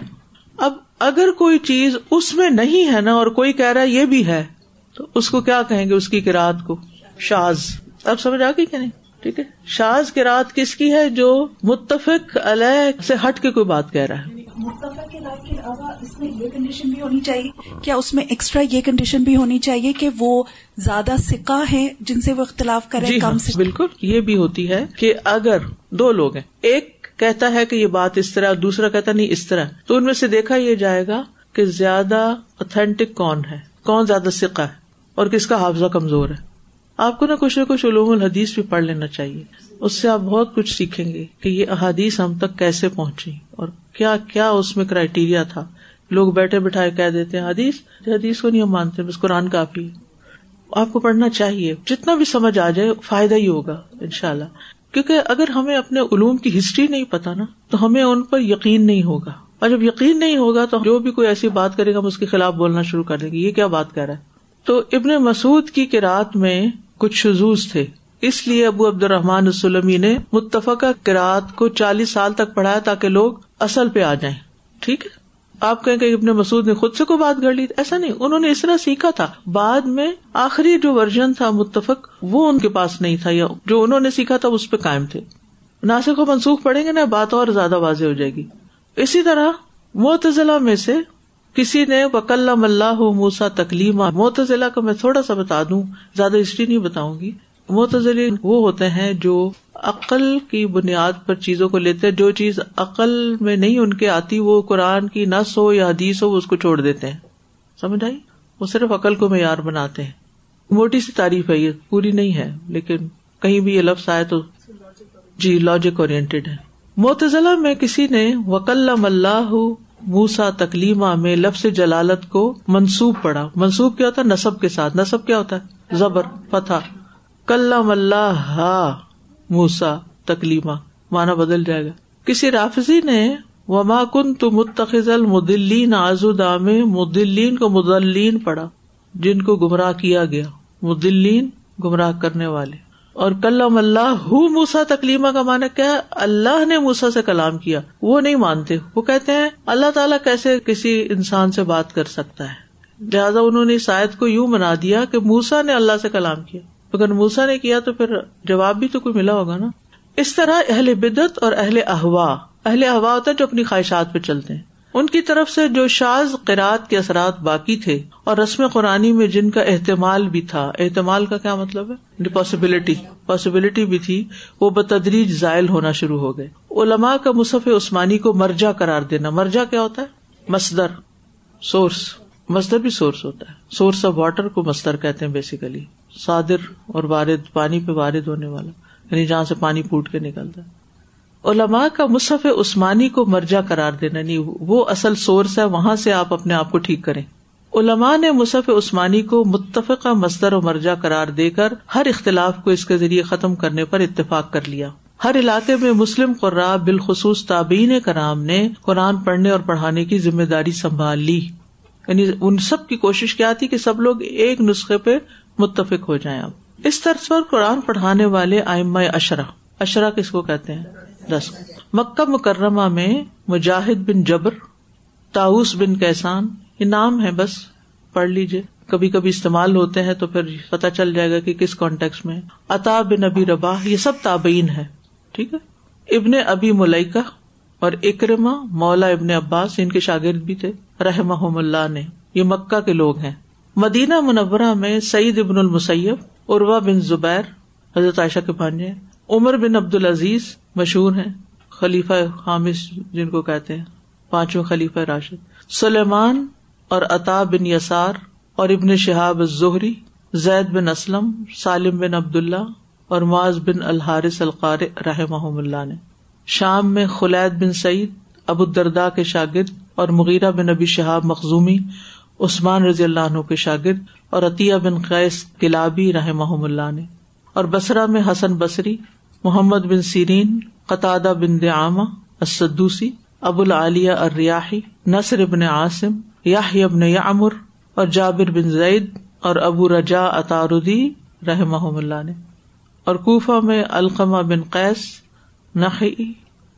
اب اگر کوئی چیز اس میں نہیں ہے نا اور کوئی کہہ رہا ہے یہ بھی ہے، تو اس کو کیا کہیں گے؟ اس کی کراط کو۔ شاز۔ اب سمجھ آ گئی کہ نہیں؟ ٹھیک ہے۔ شاز کی رات کس کی ہے؟ جو متفق علیہ سے ہٹ کے کوئی بات کہہ رہا ہے۔ متفق کے علاوہ اس میں یہ کنڈیشن بھی ہونی چاہیے۔ کیا اس میں ایکسٹرا یہ کنڈیشن بھی ہونی چاہیے کہ وہ زیادہ سکا ہے جن سے وہ اختلاف کرے جی کم ہاں، سے بالکل یہ بھی ہوتی ہے کہ اگر دو لوگ ہیں ایک کہتا ہے کہ یہ بات اس طرح دوسرا کہتا نہیں اس طرح تو ان میں سے دیکھا یہ جائے گا کہ زیادہ اوتھینٹک کون ہے؟ کون زیادہ سکا ہے؟ اور کس کا حافظہ کمزور ہے؟ آپ کو نا کچھ نہ کچھ علوم الحدیث بھی پڑھ لینا چاہیے۔ اس سے آپ بہت کچھ سیکھیں گے کہ یہ احادیث ہم تک کیسے پہنچی اور کیا کیا اس میں کرائٹیریا تھا۔ لوگ بیٹھے بٹھائے کہہ دیتے ہیں، حدیث حدیث کو نہیں ہم مانتے، بس قرآن کافی آپ کو پڑھنا چاہیے۔ جتنا بھی سمجھ آ جائے، فائدہ ہی ہوگا ان شاء اللہ کیونکہ اگر ہمیں اپنے علوم کی ہسٹری نہیں پتا نا، تو ہمیں ان پر یقین نہیں ہوگا۔ اور جب یقین نہیں ہوگا، تو جو بھی کوئی ایسی بات کرے گا، ہم اس کے خلاف بولنا شروع کر دیں گے، یہ کیا بات کر رہا ہے؟ تو ابن مسعود کی کراط میں کچھ شزوز تھے۔ اس لیے ابو عبد الرحمان السلمی نے متفقہ کراط کو چالیس سال تک پڑھایا تاکہ لوگ اصل پہ آ جائیں۔ ٹھیک ہے؟ آپ کہیں کہ ابن مسعود نے خود سے کوئی بات گڑ لی؟ ایسا نہیں۔ انہوں نے اس طرح سیکھا تھا۔ بعد میں آخری جو ورژن تھا متفق، وہ ان کے پاس نہیں تھا، یا جو انہوں نے سیکھا تھا، اس پہ قائم تھے۔ ناسک و منسوخ پڑھیں گے نا، بات اور زیادہ واضح ہو جائے گی۔ اسی طرح متضلاع میں سے کسی نے وکلم اللہ موسا تکلیم متضلاع کا میں تھوڑا سا بتا دوں، زیادہ ہسٹری نہیں بتاؤں گی۔ متضلی وہ ہوتے ہیں جو عقل کی بنیاد پر چیزوں کو لیتے جو چیز عقل میں نہیں ان کے آتی، وہ قرآن کی نس ہو یا حدیث ہو اس کو چھوڑ دیتے ہیں۔ سمجھ آئی؟ وہ صرف عقل کو معیار بناتے ہیں۔ موٹی سی تعریف ہے یہ، پوری نہیں ہے، لیکن کہیں بھی یہ لفظ آئے تو جی لاجک ہے۔ متضلا میں کسی نے وکلم اللہ موسا تکلیمہ میں لفظ جلالت کو منسوب پڑا۔ منسوب کیا ہوتا ہے؟ نصب کے ساتھ۔ نصب کیا ہوتا ہے؟ زبر، فتح۔ کلام اللہ موسا تکلیمہ۔ مانا بدل جائے گا۔ کسی رافضی نے وما کن تو متخذ المدلین آزودام مدلین کو مدلین پڑا جن کو گمراہ کیا گیا۔ مدلین گمراہ کرنے والے۔ اور کلام اللہ ہُو موسا تکلیمہ کا مانا کیا اللہ نے موسا سے کلام کیا۔ وہ نہیں مانتے۔ وہ کہتے ہیں، اللہ تعالیٰ کیسے کسی انسان سے بات کر سکتا ہے؟ لہٰذا انہوں نے شاید کو یوں بنا دیا کہ موسا نے اللہ سے کلام کیا۔ اگر موسا نے کیا تو پھر جواب بھی تو کوئی ملا ہوگا نا۔ اس طرح اہل بدت اور اہل احوا۔ اہل احوا ہوتا ہے جو اپنی خواہشات پہ چلتے ہیں۔ ان کی طرف سے جو شاز قرآد کے اثرات باقی تھے اور رسم قرآنی میں جن کا احتمال بھی تھا۔ احتمال کا کیا مطلب ہے؟ پاسبلٹی پاسبلٹی بھی تھی۔ وہ بتدریج زائل ہونا شروع ہو گئے۔ علماء کا مصف عثمانی کو مرجا قرار دینا۔ مرجا کیا ہوتا ہے؟ مصدر سورس مصدر بھی سورس ہوتا ہے۔ سورس آف واٹر کو مصدر کہتے ہیں بیسیکلی صادر اور وارد، پانی پہ وارد ہونے والا۔ یعنی جہاں سے پانی پوٹ کے نکلتا ہے۔ علماء کا مصحف عثمانی کو مرجا قرار دینا نہیں وہ اصل سورس ہے، وہاں سے آپ اپنے آپ کو ٹھیک کریں۔ علماء نے مصحف عثمانی کو متفقہ مستر و مرجا قرار دے کر ہر اختلاف کو اس کے ذریعے ختم کرنے پر اتفاق کر لیا۔ ہر علاقے میں مسلم قرا بالخصوص تابعین کرام نے قرآن پڑھنے اور پڑھانے کی ذمہ داری سنبھال لی۔ یعنی ان سب کی کوشش کیا تھی کہ سب لوگ ایک نسخے پہ متفق ہو جائیں۔ اب اس طرز پر قرآن پڑھانے والے آئمہ اشرا اشرا کس کو کہتے ہیں؟ دس مکہ مکرمہ میں مجاہد بن جبر تاؤس بن کیسان، یہ نام ہے بس، پڑھ لیجیے کبھی کبھی استعمال ہوتے ہیں تو پھر پتا چل جائے گا کہ کس کانٹیکس میں۔ اتا بن ابی ربا یہ سب تابعین ہے ٹھیک ہے؟ ابن ابی ملکہ اور اکرما مولا ابن عباس، ان کے شاگرد بھی تھے رحم اللہ نے۔ یہ مکہ کے لوگ ہیں۔ مدینہ منورہ میں سعید ابن المسیب اروا بن زبیر، حضرت عائشہ کے پانجے عمر بن عبد العزیز مشہور ہیں، خلیفہ حامث جن کو کہتے ہیں پانچوں خلیفہ راشد۔ سلیمان اور عطا بن یسار اور ابن شہاب الظہری زید بن اسلم، سالم بن عبد اللہ اور معاذ بن الحارث القار رحم اللہ نے۔ شام میں خلید بن سعید ابو الدردا کے شاگرد اور مغیرہ بن ابی شہاب مخزومی، عثمان رضی اللہ عنہ کے شاگرد اور عطیہ بن قیس کلابی رحم اللہ نے۔ اور بسرا میں حسن بصری محمد بن سیرین قطع بن دعامہ اسدوسی ابو العلیہ الریاحی، نصر ابن عاصم یاہ ابن یامر اور جابر بن زید اور ابو رجا اطاردی رحم اللہ نے۔ اور کوفہ میں القمہ بن قیس نقی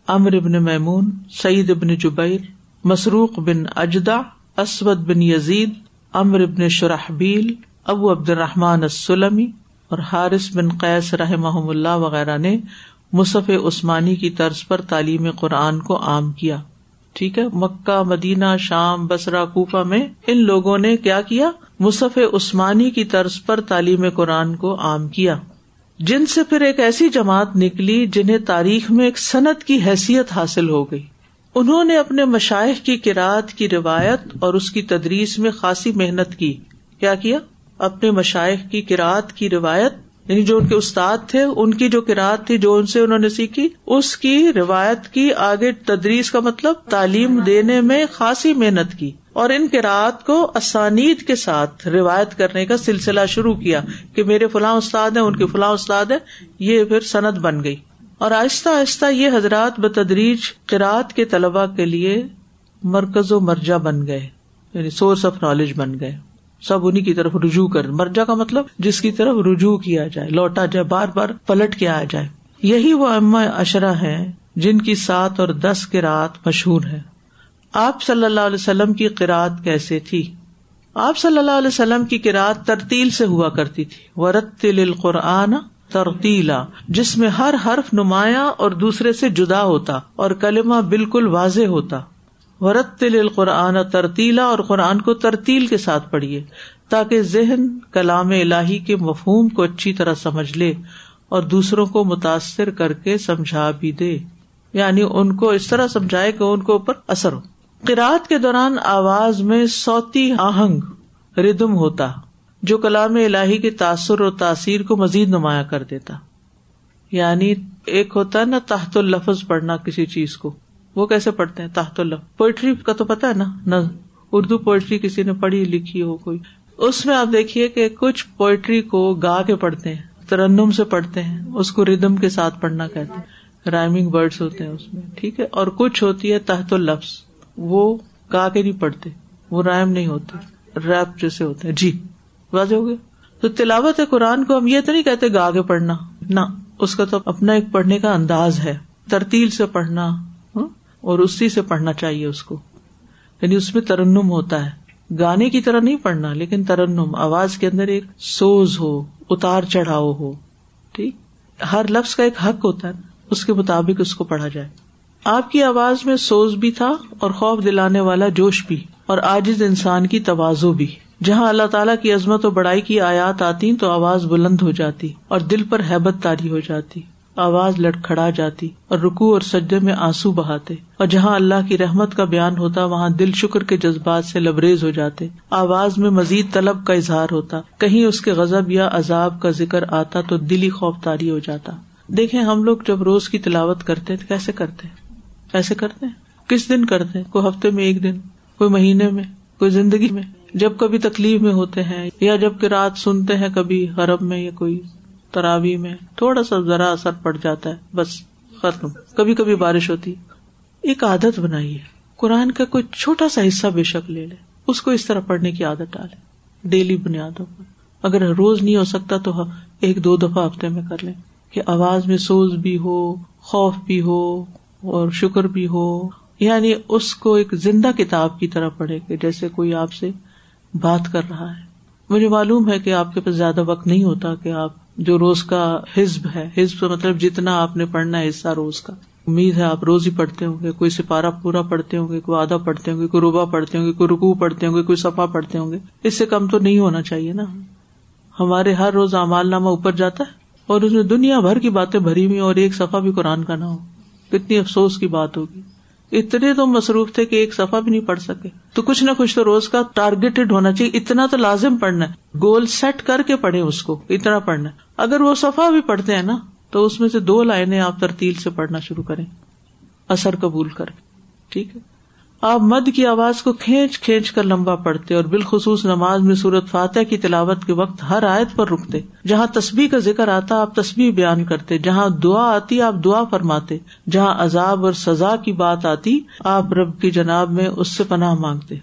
امر ابن میمون، سعید ابن جبیر، مسروق بن اجدا اسود بن یزید امر ابن شرحبیل، ابو عبد الرحمان السلمی اور حارث بن قیس رحم اللہ وغیرہ نے مصف عثمانی کی طرز پر تعلیم قرآن کو عام کیا۔ ٹھیک ہے؟ مکہ، مدینہ، شام بسرا کوفہ میں ان لوگوں نے کیا کیا؟ مصف عثمانی کی طرز پر تعلیم قرآن کو عام کیا۔ جن سے پھر ایک ایسی جماعت نکلی جنہیں تاریخ میں ایک صنعت کی حیثیت حاصل ہو گئی۔ انہوں نے اپنے مشائق کی کراط کی روایت اور اس کی تدریس میں خاصی محنت کی۔ کیا کیا؟ اپنے مشائق کی کراط کی روایت یعنی جو ان کے استاد تھے، ان کی جو کراط تھی، جو ان سے انہوں نے سیکھی، اس کی روایت کی آگے تدریس کا مطلب تعلیم دینے میں خاصی محنت کی اور ان رات کو اسانید کے ساتھ روایت کرنے کا سلسلہ شروع کیا کہ میرے فلاں استاد ہیں، ان کے فلاں استاد ہیں، یہ پھر صنعت بن گئی۔ اور آہستہ آہستہ یہ حضرات بتدریج قرآت کے طلبا کے لیے مرکز و مرجا بن گئے یعنی سورس آف نالج بن گئے۔ سب انہیں کی طرف رجوع کر مرجا کا مطلب جس کی طرف رجوع کیا جائے، لوٹا جائے، بار بار پلٹ کے آیا جائے۔ یہی وہ اما اشرا ہے جن کی سات اور دس کی رات مشہور ہے آپ صلی اللہ علیہ وسلم کی قرآد کیسے تھی؟ آپ صلی اللہ علیہ وسلم کی قرآد ترتیل سے ہوا کرتی تھی۔ ورت قرآن ترتیلا جس میں ہر حرف نمایاں اور دوسرے سے جدا ہوتا اور کلمہ بالکل واضح ہوتا۔ ورت قرآن ترتیلا اور قرآن کو ترتیل کے ساتھ پڑھیے تاکہ ذہن کلام الہی کے مفہوم کو اچھی طرح سمجھ لے اور دوسروں کو متاثر کر کے سمجھا بھی دے۔ یعنی ان کو اس طرح سمجھائے کہ ان کو اوپر اثر ہو۔ قرآت کے دوران آواز میں سوتی آہنگ ردم ہوتا، جو کلام الہی کے تاثر اور تاثیر کو مزید نمایاں کر دیتا۔ یعنی ایک ہوتا ہے نا تحت الفظ پڑھنا کسی چیز کو۔ وہ کیسے پڑھتے ہیں؟ تحت الف پوئٹری کا تو پتا ہے نا؟ نہ. اردو پوئٹری کسی نے پڑھی، لکھی ہو کوئی. اس میں آپ دیکھیے کہ کچھ پوئٹری کو گا کے پڑھتے ہیں، ترنم سے پڑھتے ہیں، اس کو ردم کے ساتھ پڑھنا کہتے ہیں. رائمنگ برڈس ہوتے ہیں اس میں، ٹھیک ہے؟ اور کچھ ہوتی ہے تحت الفظ وہ گا کے نہیں پڑھتے، وہ رائم نہیں ہوتے. ریپ جیسے ہوتے ہیں. جی. واضح ہو گیا؟ تو تلاوت قرآن کو ہم یہ تو نہیں کہتے گا کے پڑھنا. نہ. اس کا تو اپنا ایک پڑھنے کا انداز ہے. ترتیل سے پڑھنا اور اسی سے پڑھنا چاہیے اس کو۔ یعنی اس میں ترنم ہوتا ہے۔ گانے کی طرح نہیں پڑھنا، لیکن ترنم، آواز کے اندر ایک سوز ہو، اتار چڑھاؤ ہو، ٹھیک؟ ہر لفظ کا ایک حق ہوتا ہے، اس کے مطابق اس کو پڑھا جائے۔ آپ کی آواز میں سوز بھی تھا اور خوف دلانے والا جوش بھی، اور آجز انسان کی توازو بھی۔ جہاں اللہ تعالیٰ کی عظمت و بڑائی کی آیات آتی تو آواز بلند ہو جاتی اور دل پر حیبت تاری ہو جاتی۔ آواز لڑکھڑا جاتی اور رکو اور سجے میں آنسو بہاتے اور جہاں اللہ کی رحمت کا بیان ہوتا وہاں دل شکر کے جذبات سے لبریز ہو جاتے۔ آواز میں مزید طلب کا اظہار ہوتا۔ کہیں اس کے غزب یا عذاب کا ذکر آتا تو دلی خوف تاری ہو جاتا۔ دیکھیں ہم لوگ جب روز کی تلاوت کرتے تو کیسے کرتے؟ ایسے کرتے؟ کس دن کرتے؟ کوئی ہفتے میں ایک دن، کوئی مہینے میں، کوئی زندگی میں۔ جب کبھی تکلیف میں ہوتے ہیں یا جبکہ رات سنتے ہیں کبھی حرب میں یا کوئی تراوی میں تھوڑا سا ذرا اثر پڑ جاتا ہے، بس ختم۔ کبھی کبھی بارش ہوتی۔ ایک عادت بنائیے قرآن کا کوئی چھوٹا سا حصہ بے شک لے لے۔ اس کو اس طرح پڑھنے کی عادت ڈالے۔ ڈیلی بنیادوں پر۔ اگر روز نہیں ہو سکتا تو ہاں، ایک دو دفعہ ہفتے میں کر لیں۔ کہ آواز میں سوز بھی ہو، خوف بھی ہو اور شکر بھی ہو۔ یعنی اس کو ایک زندہ کتاب کی طرح پڑھے کہ جیسے کوئی آپ سے بات کر رہا ہے۔ مجھے معلوم ہے کہ آپ کے پاس زیادہ وقت نہیں ہوتا کہ آپ جو روز کا حزب ہے۔ حزب مطلب جتنا آپ نے پڑھنا ہے حصہ روز کا۔ امید ہے آپ روز ہی پڑھتے ہوں گے۔ کوئی سپارہ پورا پڑھتے ہوں گے، کوئی آدھا پڑھتے ہوں گے، کوئی روبا پڑھتے ہوں گے، کوئی رکو پڑھتے ہوں گے، کوئی سفا پڑھتے ہوں گے۔ اس سے کم تو نہیں ہونا چاہیے نا۔ ہمارے ہر روز امال نامہ اوپر جاتا ہے اور اس میں دنیا بھر کی باتیں بھری ہوئی اور ایک سفا بھی قرآن کا نہ ہو۔ کتنی افسوس کی بات ہوگی۔ اتنے تو مصروف تھے کہ ایک سفا بھی نہیں پڑھ سکے۔ تو کچھ نہ کچھ تو روز کا ٹارگیٹڈ ہونا چاہیے۔ اتنا تو لازم پڑھنا ہے۔ گول سیٹ کر کے پڑھے اس کو۔ اتنا پڑھنا ہے۔ اگر وہ سفا بھی پڑھتے ہیں نا، تو اس میں سے دو لائنیں آپ ترتیل سے پڑھنا شروع کریں۔ اثر قبول کر۔ ٹھیک ہے۔ آپ مد کی آواز کو کھینچ کھینچ کر لمبا پڑھتے اور بالخصوص نماز میں سورت فاتح کی تلاوت کے وقت ہر آیت پر رکتے۔ جہاں تصبیح کا ذکر آتا، آپ تصبیح بیان کرتے۔ جہاں دعا آتی، آپ دعا فرماتے۔ جہاں عذاب اور سزا کی بات آتی، آپ رب کی جناب میں اس سے پناہ مانگتے۔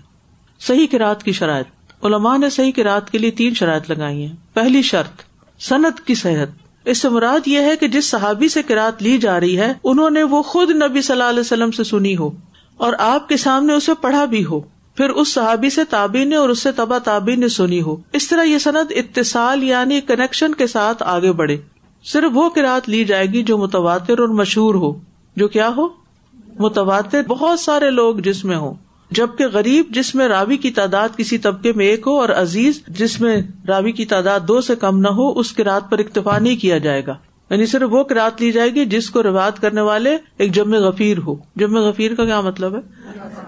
صحیح کراط کی شرائط۔ علماء نے صحیح کراط کے لیے تین شرائط لگائی ہیں۔ پہلی شرط صنعت کی صحت۔ اس سے مراد یہ ہے کہ جس صحابی سے کراط لی جا رہی ہے، انہوں نے وہ خود نبی صلی اللہ علیہ وسلم سے سنی ہو، اور آپ کے سامنے اسے پڑھا بھی ہو۔ پھر اس صحابی سے تابی نے اور اس سے تبا تابی نے سنی ہو۔ اس طرح یہ صنعت اتصال یعنی کنیکشن کے ساتھ آگے بڑھے۔ صرف وہ کراط لی جائے گی جو متواتر اور مشہور ہو۔ جو کیا ہو؟ متواتر بہت سارے لوگ جس میں ہو جبکہ غریب جس میں راوی کی تعداد کسی طبقے میں ایک ہو اور عزیز جس میں راوی کی تعداد دو سے کم نہ ہو، اس کی رات پر اکتفا نہیں کیا جائے گا۔ یعنی صرف وہ کرات لی جائے گی جس کو روایت کرنے والے ایک جم غفیر ہو۔ جم غفیر کا کیا مطلب ہے؟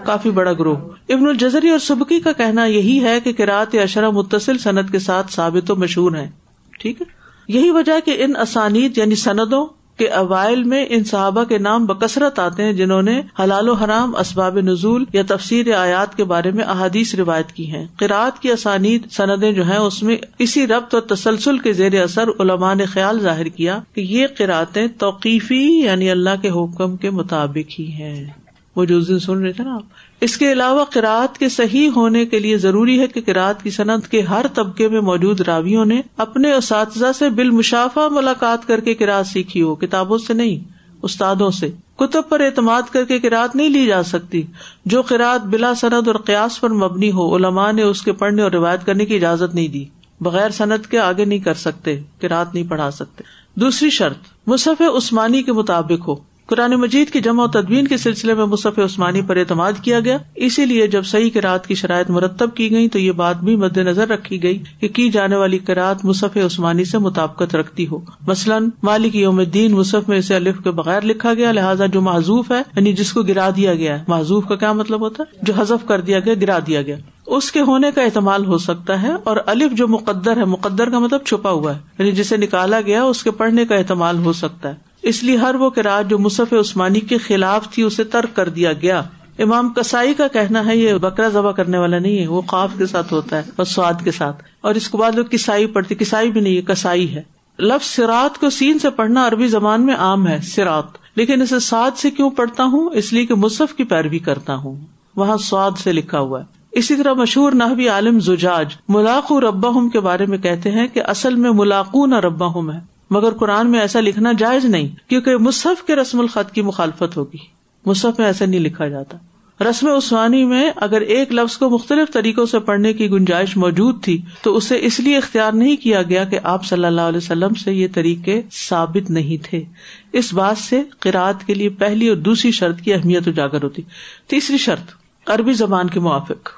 کافی بڑا گروہ۔ ابن الجزری اور سبکی کا کہنا یہی ہے کہ کراط یا اشرا متصل صنعت کے ساتھ ثابت و مشہور ہے ٹھیک ہے؟ یہی وجہ کہ ان اسانید یعنی سندوں کے اوائل میں ان صحابہ کے نام بکثرت آتے ہیں جنہوں نے حلال و حرام اسباب نزول یا تفسیر آیات کے بارے میں احادیث روایت کی ہیں۔ قرآد کی اسانید سندیں جو ہیں اس میں اسی ربط اور تسلسل کے زیر اثر علماء نے خیال ظاہر کیا کہ یہ قرآتیں توقیفی یعنی اللہ کے حکم کے مطابق ہی ہیں۔ وہ جو دن سن رہے تھے نا آپ، اس کے علاوہ قرآد کے صحیح ہونے کے لیے ضروری ہے کہ قرآد کی صنعت کے ہر طبقے میں موجود راویوں نے اپنے اساتذہ سے بالمشافہ ملاقات کر کے قرآد سیکھی ہو، کتابوں سے نہیں، استادوں سے۔ کتب پر اعتماد کر کے قرآد نہیں لی جا سکتی، جو قرآد بلا صنعت اور قیاس پر مبنی ہو، علماء نے اس کے پڑھنے اور روایت کرنے کی اجازت نہیں دی۔ بغیر صنعت کے آگے نہیں کر سکتے قرآد نہیں پڑھا سکتے۔ دوسری شرط، مصحف عثمانی کے مطابق ہو۔ قرآن مجید کی جمع و تدوین کے سلسلے میں مصف عثمانی پر اعتماد کیا گیا۔ اسی لیے جب صحیح کراط کی شرائط مرتب کی گئی تو یہ بات بھی مد نظر رکھی گئی کہ کی جانے والی کراط مصف عثمانی سے مطابقت رکھتی ہو۔ مثلاً، مالک یوم الدین مصف میں اسے الف کے بغیر لکھا گیا، لہٰذا جو معذوف ہے یعنی جس کو گرا دیا گیا ہے۔ معذوف کا کیا مطلب ہوتا ہے؟ جو حذف کر دیا گیا، گرا دیا گیا۔ اس کے ہونے کا احتمال ہو سکتا ہے اور الف جو مقدر ہے، مقدر کا مطلب چھپا ہوا ہے۔ یعنی جسے نکالا گیا، اس کے پڑھنے کا احتمال ہو سکتا ہے۔ اس لیے ہر وہ کراط جو مصف عثمانی کے خلاف تھی، اسے ترک کر دیا گیا۔ امام کسائی کا کہنا ہے، یہ بکرا ذبح کرنے والا نہیں ہے، وہ خواب کے ساتھ ہوتا ہے اور سواد کے ساتھ۔ اور اس کے بعد لوگ کسائی پڑھتی کسائی بھی نہیں ہے کسائی ہے۔ لفظ سرات کو سین سے پڑھنا عربی زبان میں عام ہے سرات لیکن اسے سعد سے کیوں پڑھتا ہوں؟ اس لیے کہ مصحف کی پیروی کرتا ہوں۔ وہاں سواد سے لکھا ہوا ہے۔ اسی طرح مشہور نحوی عالم زجاج ملاقو ربا ہم کے بارے میں کہتے ہیں کہ اصل میں ملاقو نہ ربا ہم ہے۔ مگر قرآن میں ایسا لکھنا جائز نہیں، کیونکہ مصحف کے رسم الخط کی مخالفت ہوگی۔ مصحف میں ایسا نہیں لکھا جاتا۔ رسم عثمانی میں اگر ایک لفظ کو مختلف طریقوں سے پڑھنے کی گنجائش موجود تھی، تو اسے اس لیے اختیار نہیں کیا گیا کہ آپ صلی اللہ علیہ وسلم سے یہ طریقے ثابت نہیں تھے۔ اس بات سے قرآد کے لیے پہلی اور دوسری شرط کی اہمیت اجاگر ہوتی۔ تیسری شرط، عربی زبان کے موافق۔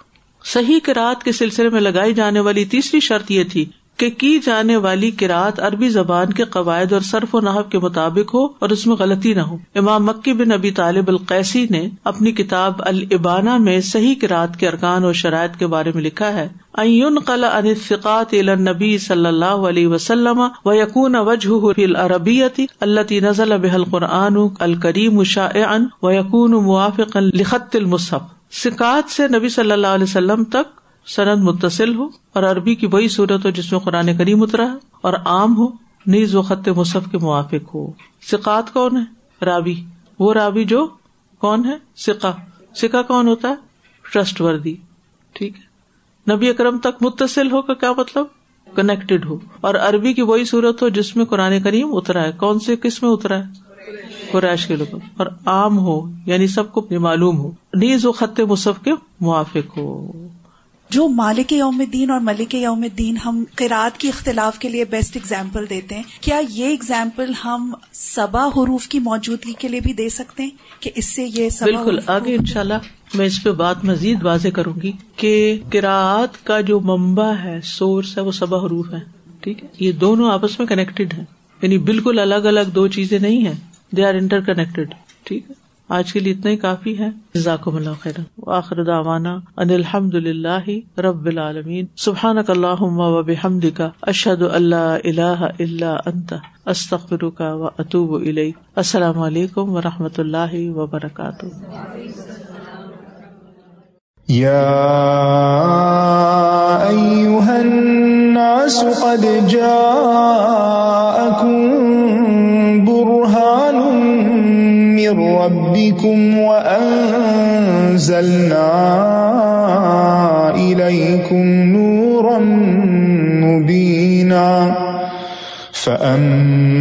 صحیح قرآد کے سلسلے میں لگائی جانے والی تیسری شرط یہ تھی کہ کی جانے والی کراط عربی زبان کے قواعد اور صرف و نحب کے مطابق ہو اور اس میں غلطی نہ ہو۔ امام مکی بن ابی طالب القیسی نے اپنی کتاب البانا میں صحیح کراط کے ارکان اور شرائط کے بارے میں لکھا ہے۔ این قلع انفقات نبی صلی اللہ علیہ وسلم و یقون وجہ العربیتی اللہ نزل بحل قرآن الکریم شاعن و یقون موافق لخط المصحف۔ سکات سے نبی صلی اللہ علیہ وسلم تک سند متصل ہو اور عربی کی وہی صورت ہو جس میں قرآن کریم اترا ہے اور عام ہو، نیز و خط مصحف کے موافق ہو۔ سکات کون ہے؟ رابی وہ رابی جو کون ہے؟ سکا سکا کون ہوتا ہے؟ ٹرسٹ وردی ٹھیک ہے۔ نبی اکرم تک متصل ہو کا کیا مطلب؟ کنیکٹڈ ہو۔ اور عربی کی وہی صورت ہو جس میں قرآن کریم اترا ہے۔ کون سے کس میں اترا ہے؟ قریش کے لوگ اور عام ہو یعنی سب کو معلوم ہو۔ نیز و خط مصحف کے موافق ہو۔ جو مالک یوم الدین اور ملک یوم الدین ہم قرآد کی اختلاف کے لیے بیسٹ اگزامپل دیتے ہیں کیا یہ اگزامپل ہم سبا حروف کی موجودگی کے لیے بھی دے سکتے ہیں؟ کہ اس سے یہ بالکل آگے ان شاء اللہ میں اس پہ بات مزید واضح کروں گی کہ قرآد کا جو ممبا ہے سورس ہے وہ سبا حروف ہے ٹھیک ہے؟ یہ دونوں آپس میں کنیکٹڈ ہے یعنی بالکل الگ الگ دو چیزیں نہیں ہے دے آر انٹر کنیکٹڈ ٹھیک ہے؟ آج کے لیے اتنا ہی کافی ہے۔ جزاکم اللہ خیر آخر دعوانا ان الحمد للہ رب العالمین۔ سبحان اللہ و بحمد کا اشد اللہ اللہ اللہ انت استخر کا و اطوب علیہ السلام علیکم و رحمۃ اللہ وبرکاتہ قد جاءكم من ربكم وأنزلنا إليكم نورا مبينا فأما